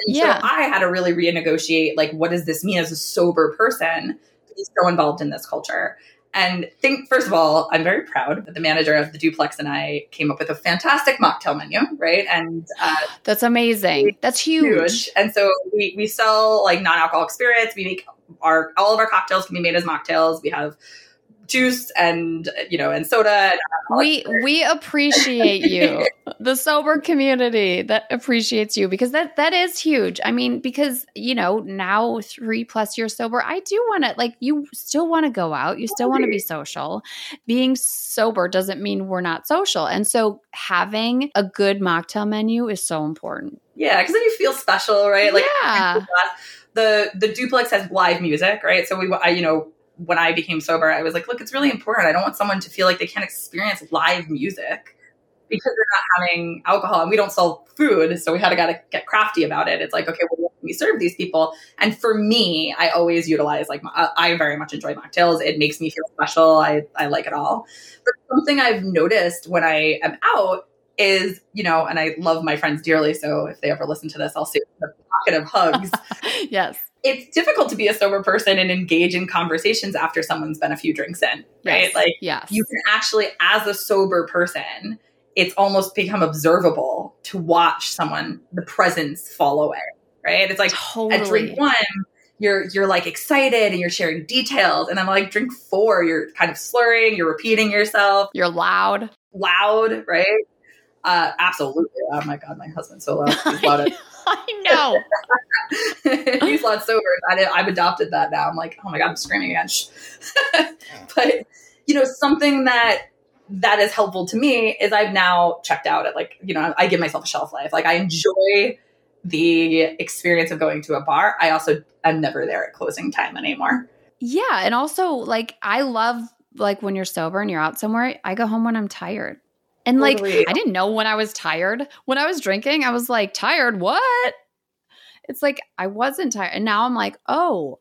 And yeah. so I had to really renegotiate like what does this mean as a sober person to be so involved in this culture. And think, first of all, I'm very proud that the manager of the duplex and I came up with a fantastic mocktail menu, right? And uh, that's amazing. That's huge. huge. And so we, we sell like non-alcoholic spirits. We make our all of our cocktails can be made as mocktails. We have juice and you know and soda and we we appreciate you. The sober community that appreciates you because that that is huge. I mean because you know now three plus years sober i do want to like you still want to go out. You still want to be social. Being sober doesn't mean we're not social. And so having a good mocktail menu is so important. Yeah because then you feel special right? Like yeah. the the duplex has live music right? So we I, you know when I became sober, I was like, look, it's really important. I don't want someone to feel like they can't experience live music. because they're not having alcohol and we don't sell food, so we had to gotta get crafty about it. It's like, okay, well, can we serve these people? And for me, I always utilize like I very much enjoy mocktails. It makes me feel special. I I like it all. But something I've noticed when I am out is, you know, and I love my friends dearly. So if they ever listen to this, I'll say a pocket of hugs. yes. It's difficult to be a sober person and engage in conversations after someone's been a few drinks in, right? Yes. Like, yes. you can actually, as a sober person, it's almost become observable to watch someone, the presence fall away, right? It's like totally. at drink one, you're you're like excited and you're sharing details, and then like drink four, you're kind of slurring, you're repeating yourself, you're loud, loud, right? Uh, absolutely. Oh my god, my husband's so loud. He's loud. I know. He's loud sober. I, have adopted that now. I'm like, oh my god, I'm screaming again. but you know, something that that is helpful to me is I've now checked out at like, you know, I give myself a shelf life. Like I enjoy the experience of going to a bar. I also I'm never there at closing time anymore. Yeah. And also like I love like when you're sober and you're out somewhere, I go home when I'm tired. And totally. like I didn't know when I was tired. When I was drinking, I was like, tired, what? It's like I wasn't tired. And now I'm like, oh,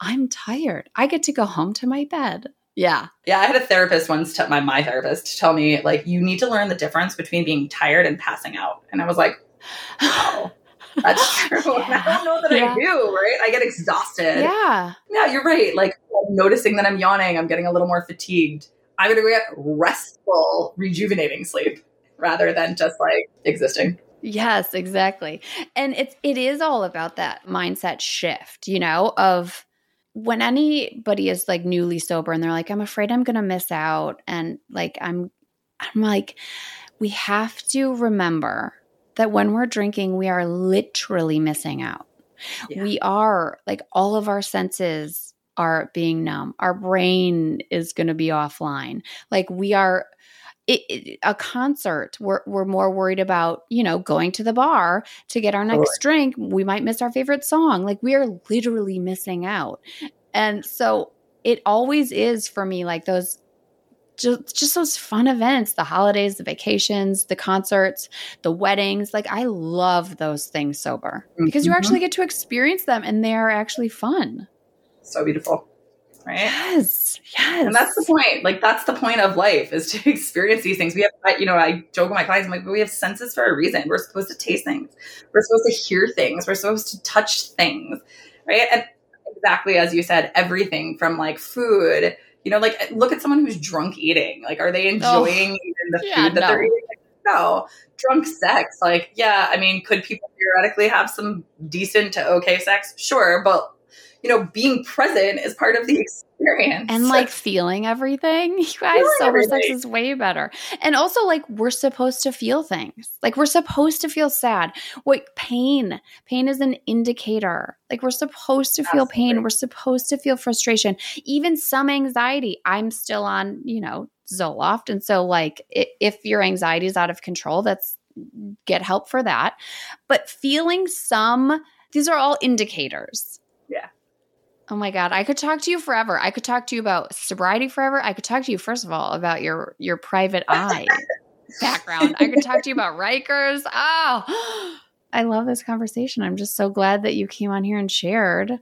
I'm tired. I get to go home to my bed. Yeah. Yeah. I had a therapist once, tell my, my therapist, tell me, like, you need to learn the difference between being tired and passing out. And I was like, oh, that's true. Yeah. I don't know that yeah. I do, right? I get exhausted. Yeah. Yeah, you're right. Like, noticing that I'm yawning, I'm getting a little more fatigued. I'm going to get restful, rejuvenating sleep rather than just like existing. Yes, exactly. And it's it is all about that mindset shift, you know, of when anybody is like newly sober and they're like i'm afraid i'm going to miss out and like i'm i'm like we have to remember that when we're drinking we are literally missing out yeah. we are like all of our senses are being numb. Our brain is going to be offline. Like we are it, it, a concert we're, we're more worried about you know going to the bar to get our next drink. We might miss our favorite song. Like we are literally missing out. And so it always is for me like those just, just those fun events the holidays the vacations the concerts the weddings. Like i love those things sober because you mm-hmm. actually get to experience them and they are actually fun so beautiful right? Yes, yes. And that's the point. Like that's the point of life is to experience these things. We have, you know, I joke with my clients, I'm like, we have senses for a reason. We're supposed to taste things. We're supposed to hear things. We're supposed to touch things, right? And exactly as you said, everything from like food. You know, like look at someone who's drunk eating. Like, are they enjoying oh, the food yeah, that no. they're eating? Like, no. Drunk sex. Like, yeah, I mean, could people theoretically have some decent to okay sex? Sure, but you know, being present is part of the experience. And like feeling everything. You guys, sober sex is way better. And also, like, we're supposed to feel things. Like, we're supposed to feel sad. Wait, pain. Pain is an indicator. Like, we're supposed to feel Absolutely. pain. We're supposed to feel frustration, even some anxiety. I'm still on, you know, Zoloft. And so, like, if your anxiety is out of control, that's get help for that. But feeling some, these are all indicators Oh my god, I could talk to you forever. I could talk to you about sobriety forever. I could talk to you first of all about your your private eye background. I could talk to you about Rikers. Oh, I love this conversation. I'm just so glad that you came on here and shared.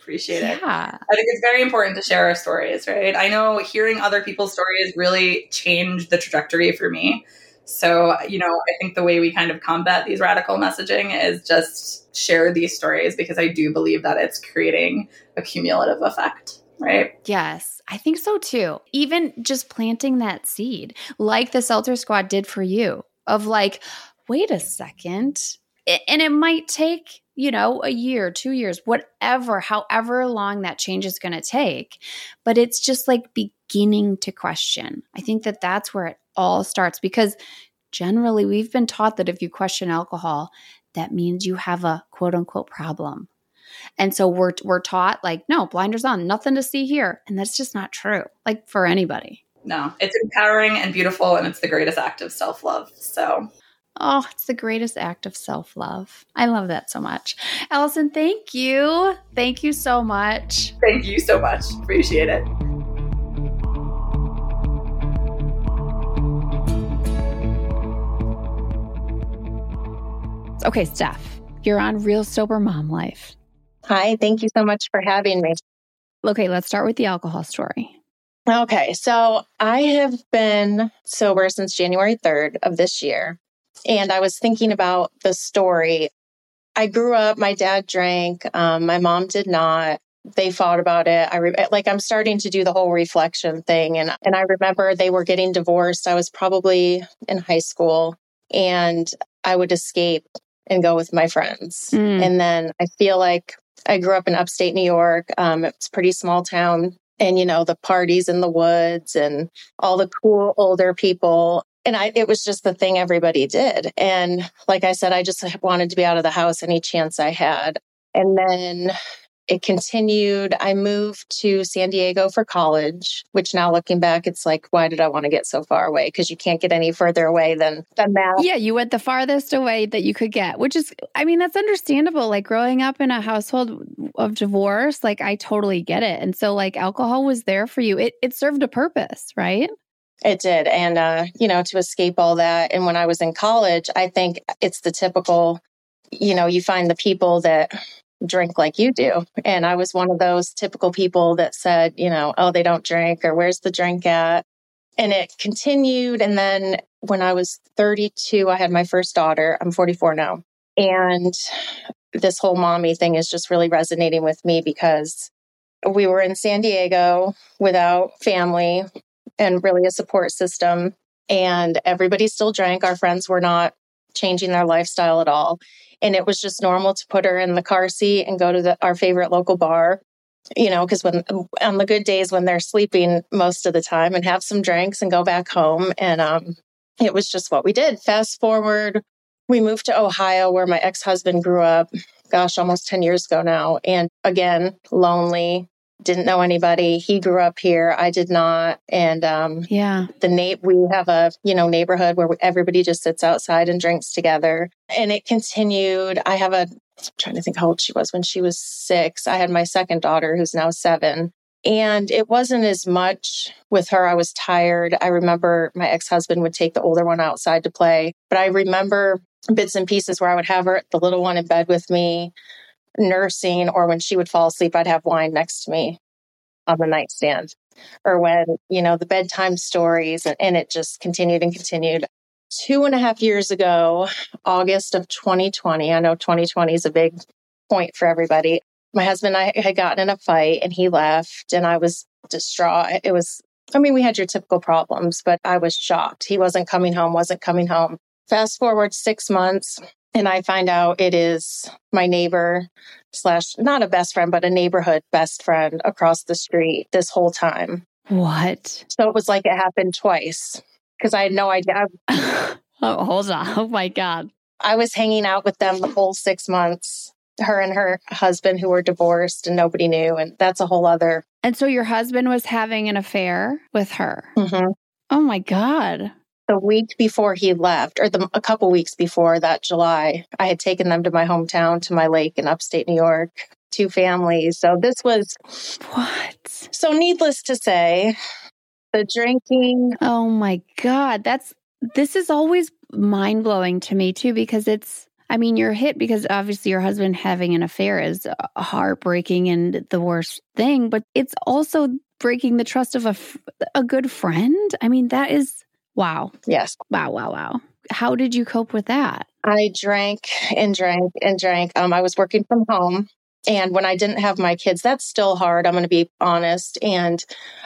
Appreciate yeah. it. I think it's very important to share our stories, right? I know hearing other people's stories really changed the trajectory for me. So, you know, I think the way we kind of combat these radical messaging is just share these stories because I do believe that it's creating a cumulative effect, right? Yes, I think so too. Even just planting that seed, like the Seltzer Squad did for you, of like, wait a second. And it might take, you know, a year, two years, whatever, however long that change is going to take. But it's just like beginning to question. I think that that's where it all starts because generally we've been taught that if you question alcohol, that means you have a quote unquote problem. And so we're we're taught like no, blinders on, nothing to see here, and that's just not true. Like for anybody. No, it's empowering and beautiful and it's the greatest act of self-love. So Oh, it's the greatest act of self love. I love that so much. Allison, thank you. Thank you so much. Thank you so much. Appreciate it. Okay, Steph, you're on Real Sober Mom Life. Hi, thank you so much for having me. Okay, let's start with the alcohol story. Okay, so I have been sober since January 3rd of this year. And I was thinking about the story. I grew up, my dad drank, um, my mom did not. They fought about it. I re- like I'm starting to do the whole reflection thing and and I remember they were getting divorced. I was probably in high school and I would escape and go with my friends. Mm. And then I feel like I grew up in upstate New York. Um, it's a pretty small town. And, you know, the parties in the woods and all the cool older people. And I, it was just the thing everybody did. And like I said, I just wanted to be out of the house any chance I had. And then it continued. I moved to San Diego for college, which now looking back, it's like, why did I want to get so far away? Because you can't get any further away than, than that. Yeah, you went the farthest away that you could get, which is, I mean, that's understandable. Like growing up in a household of divorce, like I totally get it. And so, like, alcohol was there for you, it, it served a purpose, right? It did. And, uh, you know, to escape all that. And when I was in college, I think it's the typical, you know, you find the people that drink like you do. And I was one of those typical people that said, you know, oh, they don't drink or where's the drink at? And it continued. And then when I was 32, I had my first daughter. I'm 44 now. And this whole mommy thing is just really resonating with me because we were in San Diego without family and really a support system. And everybody still drank. Our friends were not changing their lifestyle at all. And it was just normal to put her in the car seat and go to the, our favorite local bar, you know, because when on the good days when they're sleeping most of the time and have some drinks and go back home. And um, it was just what we did. Fast forward, we moved to Ohio where my ex husband grew up, gosh, almost 10 years ago now. And again, lonely, didn't know anybody. He grew up here. I did not. And um, yeah, the na- we have a you know neighborhood where everybody just sits outside and drinks together. And it continued. I have a I'm trying to think how old she was when she was six. I had my second daughter who's now seven. And it wasn't as much with her. I was tired. I remember my ex husband would take the older one outside to play. But I remember bits and pieces where I would have her, the little one in bed with me, nursing, or when she would fall asleep, I'd have wine next to me on the nightstand. Or when, you know, the bedtime stories, and, and it just continued and continued. Two and a half years ago, August of 2020, I know 2020 is a big point for everybody. My husband and I had gotten in a fight and he left, and I was distraught. It was, I mean, we had your typical problems, but I was shocked. He wasn't coming home, wasn't coming home. Fast forward six months, and I find out it is my neighbor slash not a best friend, but a neighborhood best friend across the street this whole time. What? So it was like it happened twice because I had no idea. oh, hold on. Oh my God. I was hanging out with them the whole six months, her and her husband who were divorced and nobody knew. And that's a whole other. And so your husband was having an affair with her. Mm-hmm. Oh my God the week before he left, or the, a couple weeks before that July, I had taken them to my hometown, to my lake in upstate New York, two families. So this was what? So, needless to say, the drinking. Oh my God. That's this is always mind blowing to me, too, because it's, I mean, you're hit because obviously your husband having an affair is heartbreaking and the worst thing, but it's also breaking the trust of a, a good friend. I mean, that is Wow. Yes. Wow, wow, wow. How did you cope with that? I drank and drank and drank. Um, I was working from home. And when I didn't have my kids, that's still hard. I'm going to be honest. And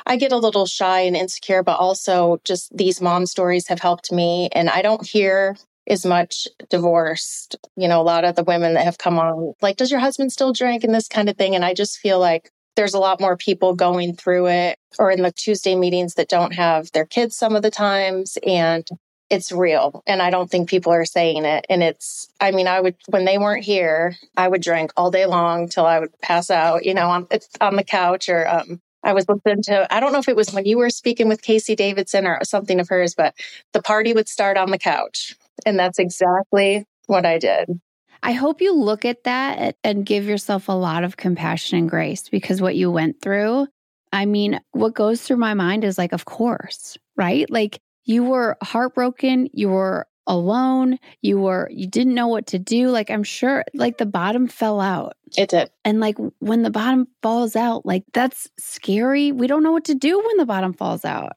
I get a little shy and insecure, but also just these mom stories have helped me. And I don't hear as much divorced, you know, a lot of the women that have come on, like, does your husband still drink and this kind of thing? And I just feel like there's a lot more people going through it or in the Tuesday meetings that don't have their kids some of the times. And it's real. And I don't think people are saying it. And it's, I mean, I would, when they weren't here, I would drink all day long till I would pass out, you know, on, on the couch or, um, I was listening to, I don't know if it was when you were speaking with Casey Davidson or something of hers, but the party would start on the couch. And that's exactly what I did. I hope you look at that and give yourself a lot of compassion and grace because what you went through, I mean, what goes through my mind is like, of course, right? Like you were heartbroken, you were alone. You were, you didn't know what to do. Like, I'm sure, like, the bottom fell out. It did. And, like, when the bottom falls out, like, that's scary. We don't know what to do when the bottom falls out.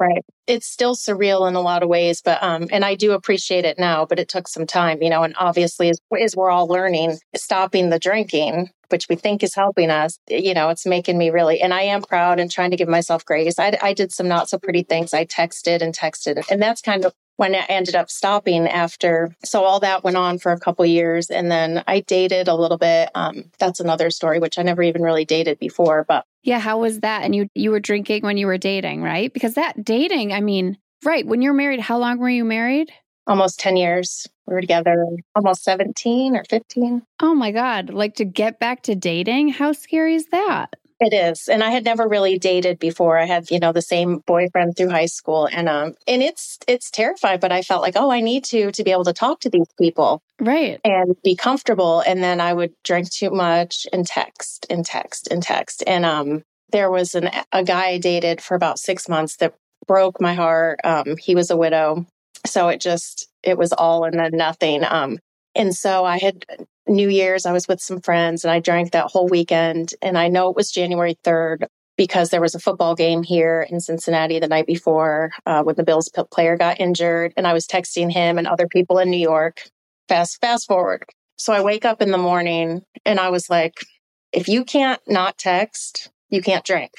Right. It's still surreal in a lot of ways, but um, and I do appreciate it now, but it took some time, you know, and obviously as, we're all learning, stopping the drinking, which we think is helping us, you know, it's making me really, and I am proud and trying to give myself grace. I, I did some not so pretty things. I texted and texted, and that's kind of when I ended up stopping after. So all that went on for a couple years. And then I dated a little bit. Um, that's another story, which I never even really dated before. But yeah, how was that? And you you were drinking when you were dating, right? Because that dating, I mean, right, when you're married, how long were you married? Almost 10 years. We were together almost 17 or 15. Oh my God. Like to get back to dating, how scary is that? It is. And I had never really dated before. I had, you know, the same boyfriend through high school and um and it's it's terrifying, but I felt like, oh, I need to to be able to talk to these people. Right. And be comfortable and then I would drink too much and text and text and text. And um there was an a guy I dated for about 6 months that broke my heart. Um he was a widow. So it just it was all and then nothing. Um and so I had New Year's, I was with some friends and I drank that whole weekend. And I know it was January 3rd because there was a football game here in Cincinnati the night before uh, when the Bills player got injured. And I was texting him and other people in New York. Fast, fast forward. So I wake up in the morning and I was like, if you can't not text, you can't drink,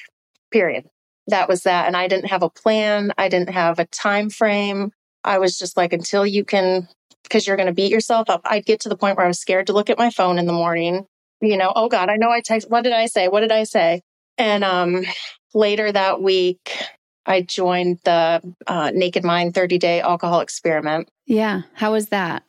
period. That was that. And I didn't have a plan. I didn't have a time frame. I was just like, until you can because you're going to beat yourself up. I'd get to the point where I was scared to look at my phone in the morning. You know, oh God, I know I text. What did I say? What did I say? And um, later that week, I joined the uh, Naked Mind 30 day alcohol experiment. Yeah. How was that?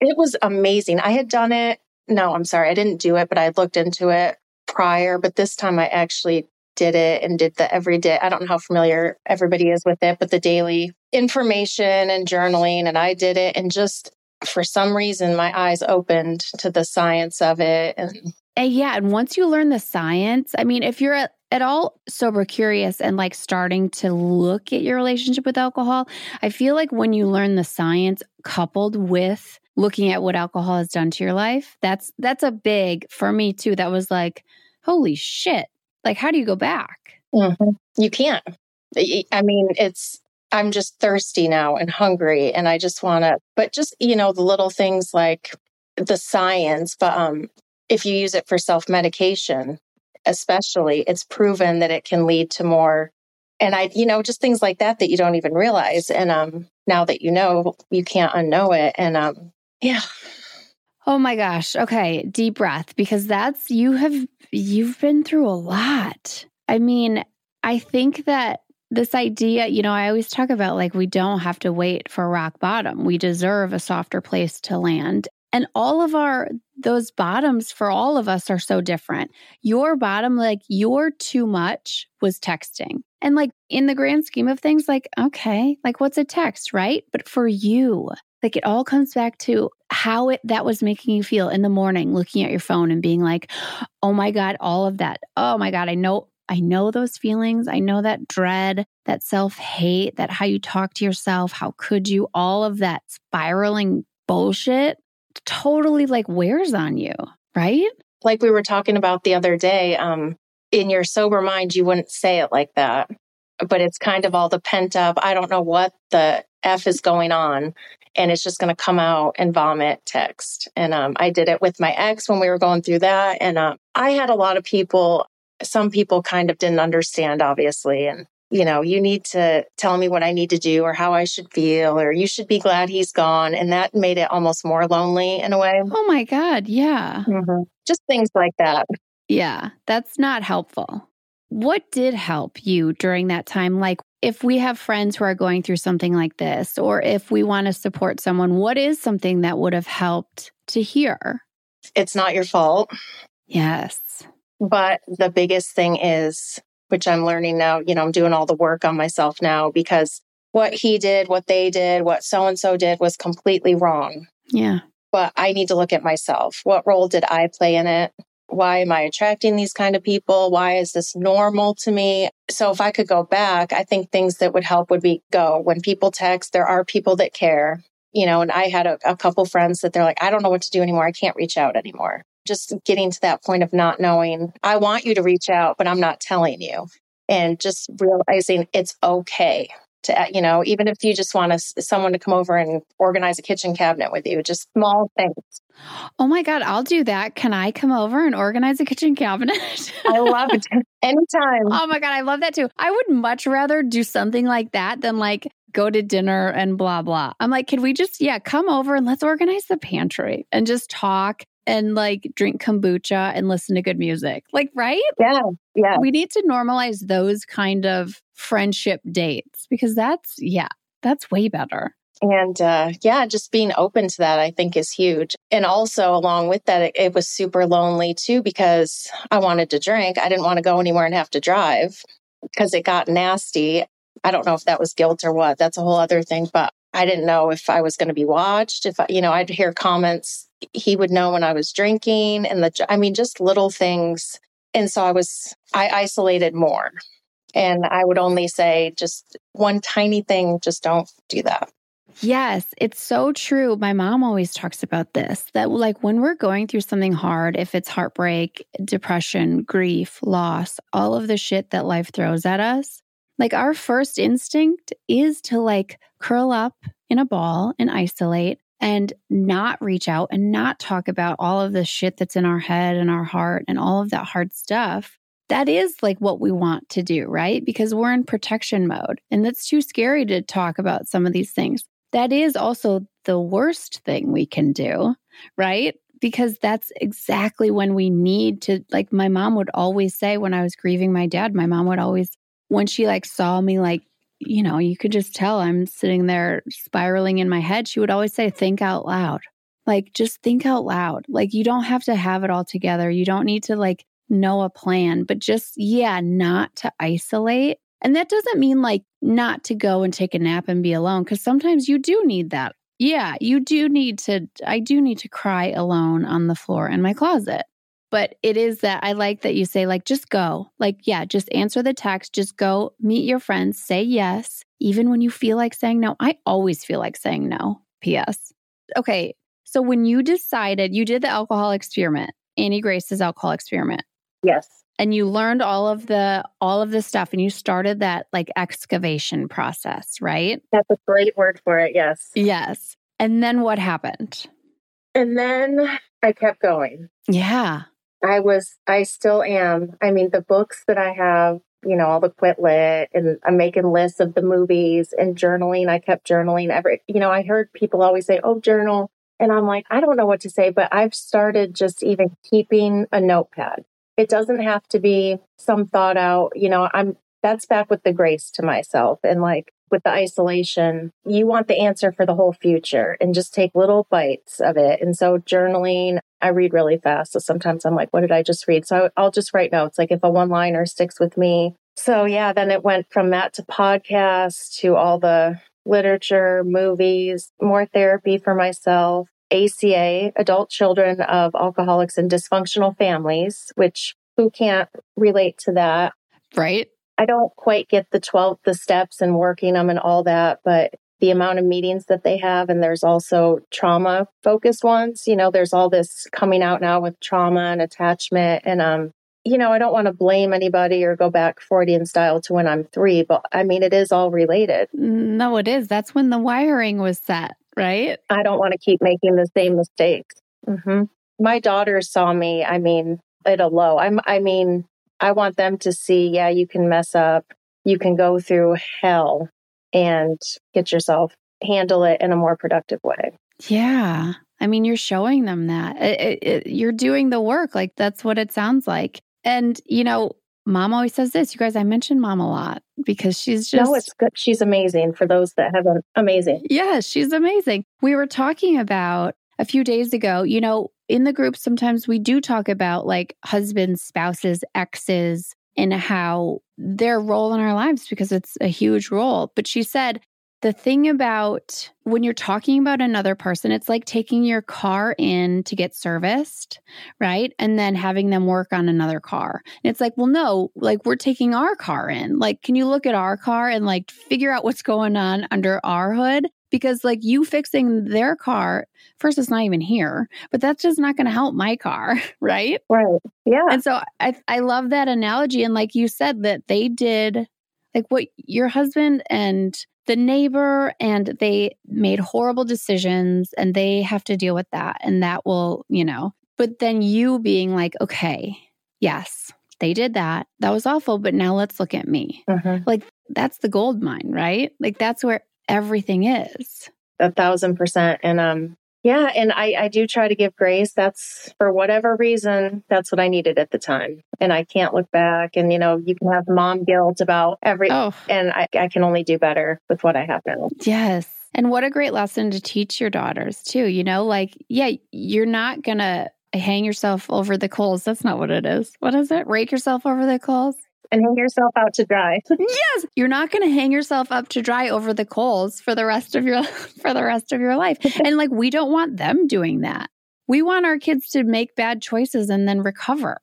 It was amazing. I had done it. No, I'm sorry. I didn't do it, but I looked into it prior. But this time I actually did it and did the everyday. I don't know how familiar everybody is with it, but the daily information and journaling. And I did it and just for some reason, my eyes opened to the science of it. And, and yeah. And once you learn the science, I mean, if you're at, at all sober curious and like starting to look at your relationship with alcohol, I feel like when you learn the science coupled with looking at what alcohol has done to your life, that's that's a big for me too. That was like, holy shit. Like, how do you go back? Mm-hmm. You can't. I mean, it's I'm just thirsty now and hungry and I just want to but just you know the little things like the science but um if you use it for self-medication especially it's proven that it can lead to more and I you know just things like that that you don't even realize and um now that you know you can't unknow it and um yeah Oh my gosh. Okay, deep breath because that's you have you've been through a lot. I mean, I think that this idea, you know, I always talk about like we don't have to wait for rock bottom. We deserve a softer place to land. And all of our those bottoms for all of us are so different. Your bottom like your too much was texting. And like in the grand scheme of things like okay, like what's a text, right? But for you, like it all comes back to how it that was making you feel in the morning looking at your phone and being like, "Oh my god, all of that. Oh my god, I know I know those feelings. I know that dread, that self hate, that how you talk to yourself, how could you, all of that spiraling bullshit totally like wears on you, right? Like we were talking about the other day, um, in your sober mind, you wouldn't say it like that, but it's kind of all the pent up, I don't know what the F is going on. And it's just going to come out and vomit text. And um, I did it with my ex when we were going through that. And uh, I had a lot of people some people kind of didn't understand, obviously. And, you know, you need to tell me what I need to do or how I should feel, or you should be glad he's gone. And that made it almost more lonely in a way. Oh my God. Yeah. Mm-hmm. Just things like that. Yeah. That's not helpful. What did help you during that time? Like, if we have friends who are going through something like this, or if we want to support someone, what is something that would have helped to hear? It's not your fault. Yes. But the biggest thing is, which I'm learning now, you know, I'm doing all the work on myself now because what he did, what they did, what so and so did was completely wrong. Yeah. But I need to look at myself. What role did I play in it? Why am I attracting these kind of people? Why is this normal to me? So if I could go back, I think things that would help would be go when people text, there are people that care you know, and I had a, a couple friends that they're like, I don't know what to do anymore. I can't reach out anymore. Just getting to that point of not knowing, I want you to reach out, but I'm not telling you. And just realizing it's okay to, uh, you know, even if you just want a, someone to come over and organize a kitchen cabinet with you, just small things. Oh my God, I'll do that. Can I come over and organize a kitchen cabinet? I love it. Anytime. Oh my God, I love that too. I would much rather do something like that than like go to dinner and blah, blah. I'm like, can we just, yeah, come over and let's organize the pantry and just talk and like drink kombucha and listen to good music. Like, right? Yeah. Yeah. We need to normalize those kind of friendship dates because that's, yeah, that's way better. And uh, yeah, just being open to that, I think, is huge. And also, along with that, it, it was super lonely too because I wanted to drink. I didn't want to go anywhere and have to drive because it got nasty. I don't know if that was guilt or what. That's a whole other thing. But I didn't know if I was going to be watched. If I, you know, I'd hear comments. He would know when I was drinking, and the I mean, just little things. And so I was I isolated more, and I would only say just one tiny thing. Just don't do that. Yes, it's so true. My mom always talks about this that, like, when we're going through something hard, if it's heartbreak, depression, grief, loss, all of the shit that life throws at us, like, our first instinct is to, like, curl up in a ball and isolate and not reach out and not talk about all of the shit that's in our head and our heart and all of that hard stuff. That is like what we want to do, right? Because we're in protection mode and that's too scary to talk about some of these things. That is also the worst thing we can do, right? Because that's exactly when we need to, like, my mom would always say when I was grieving my dad, my mom would always, when she like saw me like you know, you could just tell I'm sitting there spiraling in my head. She would always say, think out loud. Like, just think out loud. Like, you don't have to have it all together. You don't need to like know a plan, but just, yeah, not to isolate. And that doesn't mean like not to go and take a nap and be alone, because sometimes you do need that. Yeah, you do need to, I do need to cry alone on the floor in my closet. But it is that I like that you say, like, just go. Like, yeah, just answer the text, just go meet your friends, say yes, even when you feel like saying no. I always feel like saying no. P.S. Okay. So when you decided you did the alcohol experiment, Annie Grace's alcohol experiment. Yes. And you learned all of the all of the stuff and you started that like excavation process, right? That's a great word for it. Yes. Yes. And then what happened? And then I kept going. Yeah. I was, I still am. I mean, the books that I have, you know, all the quit lit and I'm making lists of the movies and journaling. I kept journaling every, you know, I heard people always say, oh, journal. And I'm like, I don't know what to say, but I've started just even keeping a notepad. It doesn't have to be some thought out, you know, I'm, that's back with the grace to myself and like with the isolation, you want the answer for the whole future and just take little bites of it. And so journaling, I read really fast. So sometimes I'm like, what did I just read? So I'll just write notes. Like if a one liner sticks with me. So yeah, then it went from that to podcasts to all the literature, movies, more therapy for myself. ACA, adult children of alcoholics and dysfunctional families, which who can't relate to that? Right. I don't quite get the 12, the steps and working them and all that, but the amount of meetings that they have. And there's also trauma focused ones. You know, there's all this coming out now with trauma and attachment. And, um, you know, I don't want to blame anybody or go back Freudian style to when I'm three, but I mean, it is all related. No, it is. That's when the wiring was set, right? I don't want to keep making the same mistakes. Mm-hmm. My daughters saw me, I mean, at a low. I'm, I mean, I want them to see, yeah, you can mess up, you can go through hell and get yourself handle it in a more productive way. Yeah. I mean, you're showing them that it, it, you're doing the work. Like that's what it sounds like. And, you know, mom always says this. You guys, I mention mom a lot because she's just. No, it's good. She's amazing for those that haven't. Amazing. Yeah, she's amazing. We were talking about a few days ago, you know, in the group, sometimes we do talk about like husbands, spouses, exes, and how their role in our lives because it's a huge role. But she said, the thing about when you're talking about another person, it's like taking your car in to get serviced, right? And then having them work on another car. And it's like, well, no, like we're taking our car in. Like, can you look at our car and like figure out what's going on under our hood? Because like you fixing their car first it's not even here but that's just not going to help my car right Right. Yeah. and so i i love that analogy and like you said that they did like what your husband and the neighbor and they made horrible decisions and they have to deal with that and that will you know but then you being like okay yes they did that that was awful but now let's look at me Mhm. that's the gold mine right like that's where everything is A thousand percent. And um, yeah, and I, I do try to give grace. That's for whatever reason, that's what I needed at the time. And I can't look back. And you know, you can have mom guilt about every oh and I, I can only do better with what I have now. Yes. And what a great lesson to teach your daughters, too. You know, like, yeah, you're not going to hang yourself over the coals. That's not what it is. What is it? Rake yourself over the coals? And hang yourself out to dry. Yes. You're not going to hang yourself up to dry over the coals for the rest of your for the rest of your life. And like we don't want them doing that. We want our kids to make bad choices and then recover.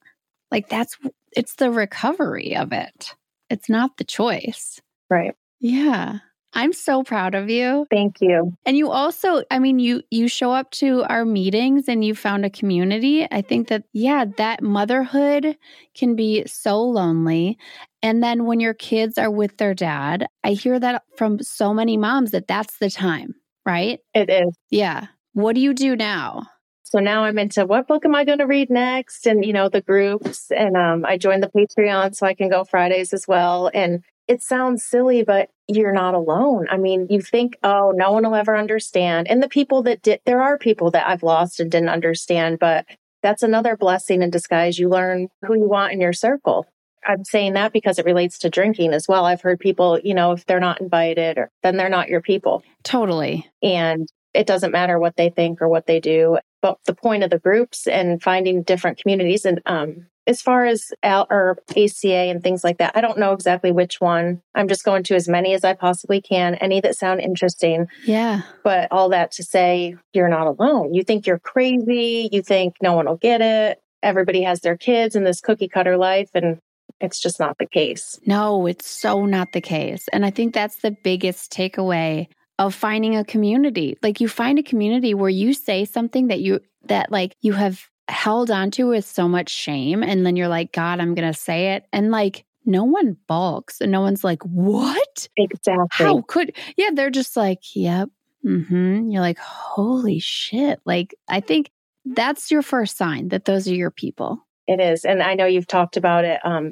Like that's it's the recovery of it. It's not the choice. right. Yeah. I'm so proud of you. Thank you. And you also, I mean, you you show up to our meetings and you found a community. I think that yeah, that motherhood can be so lonely. And then when your kids are with their dad, I hear that from so many moms that that's the time, right? It is. Yeah. What do you do now? So now I'm into what book am I going to read next? And, you know, the groups. And um, I joined the Patreon so I can go Fridays as well. And it sounds silly, but you're not alone. I mean, you think, oh, no one will ever understand. And the people that did, there are people that I've lost and didn't understand, but that's another blessing in disguise. You learn who you want in your circle. I'm saying that because it relates to drinking as well. I've heard people, you know, if they're not invited, or, then they're not your people Totally. and it doesn't matter what they think or what they do but the point of the groups and finding different communities and um as far as Al or ACA and things like that, I don't know exactly which one. I'm just going to as many as I possibly can, any that sound interesting. Yeah. But all that to say, you're not alone. You think you're crazy. You think no one will get it. Everybody has their kids in this cookie cutter life, and it's just not the case. No, it's so not the case. And I think that's the biggest takeaway of finding a community. Like you find a community where you say something that you that like you have held onto with so much shame and then you're like, God, I'm going to say it and like no one balks and no one's like, "What? Exactly. How could?" Yeah, they're just like, "Yep." Mhm. You're like, "Holy shit." Like I think that's your first sign that those are your people. It is. And I know you've talked about it, um,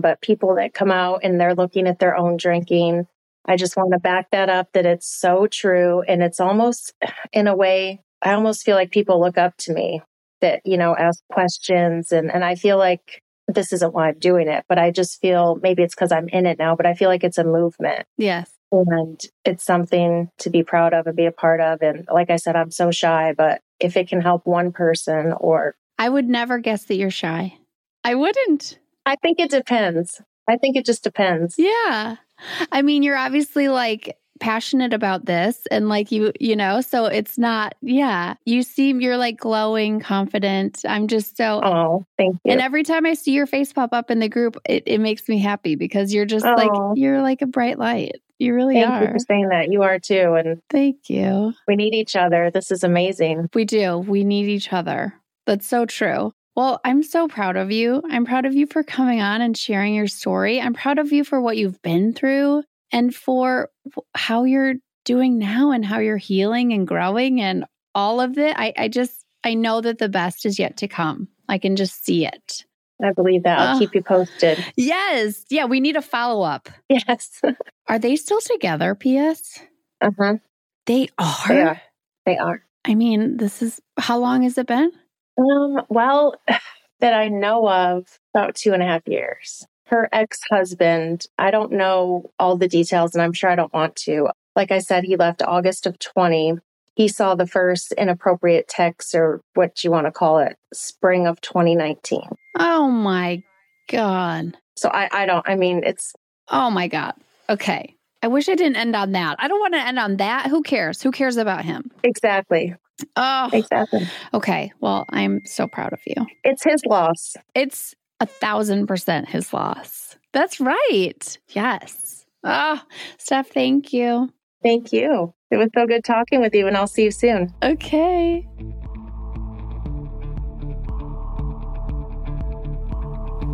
but people that come out and they're looking at their own drinking, I just want to back that up that it's so true. And it's almost in a way, I almost feel like people look up to me that, you know, ask questions. And, and I feel like this isn't why I'm doing it, but I just feel maybe it's because I'm in it now, but I feel like it's a movement Yes. and it's something to be proud of and be a part of. And like I said, I'm so shy, but if it can help one person or I would never guess that you're shy. I wouldn't. I think it depends. I think it just depends. Yeah. I mean, you're obviously like passionate about this and like you, you know, so it's not, yeah. You seem you're like glowing, confident. I'm just so Oh, thank you. and every time I see your face pop up in the group, it, it makes me happy because you're just like Oh. you're like a bright light. You really Thank you are. for saying that. You are too. And Thank you. we need each other. This is amazing. We do. We need each other. That's so true. Well, I'm so proud of you. I'm proud of you for coming on and sharing your story. I'm proud of you for what you've been through and for how you're doing now and how you're healing and growing and all of it. I, I just, I know that the best is yet to come. I can just see it. I believe that. I'll Oh. keep you posted. Yes. Yeah. We need a follow up. Yes. Are they still together, P.S.? uh huh. They are. They are. They are. I mean, this is how long has it been? Um, well, that I know of, about two and a half years. Her ex husband, I don't know all the details, and I'm sure I don't want to. Like I said, he left August of 20. He saw the first inappropriate text, or what you want to call it, spring of 2019. Oh my God. So I, I don't, I mean, it's Oh my God. Okay. I wish I didn't end on that. I don't want to end on that. Who cares? Who cares about him? exactly, Oh, exactly. okay. Well, I'm so proud of you. It's his loss. It's a thousand percent his loss. That's right. Yes. Oh, Steph, thank you. Thank you. It was so good talking with you, and I'll see you soon. Okay.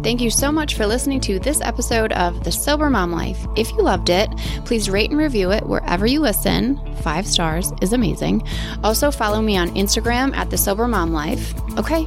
Thank you so much for listening to this episode of The Sober Mom Life. If you loved it, please rate and review it wherever you listen. Five stars is amazing. Also, follow me on Instagram at The Sober Mom Life. Okay.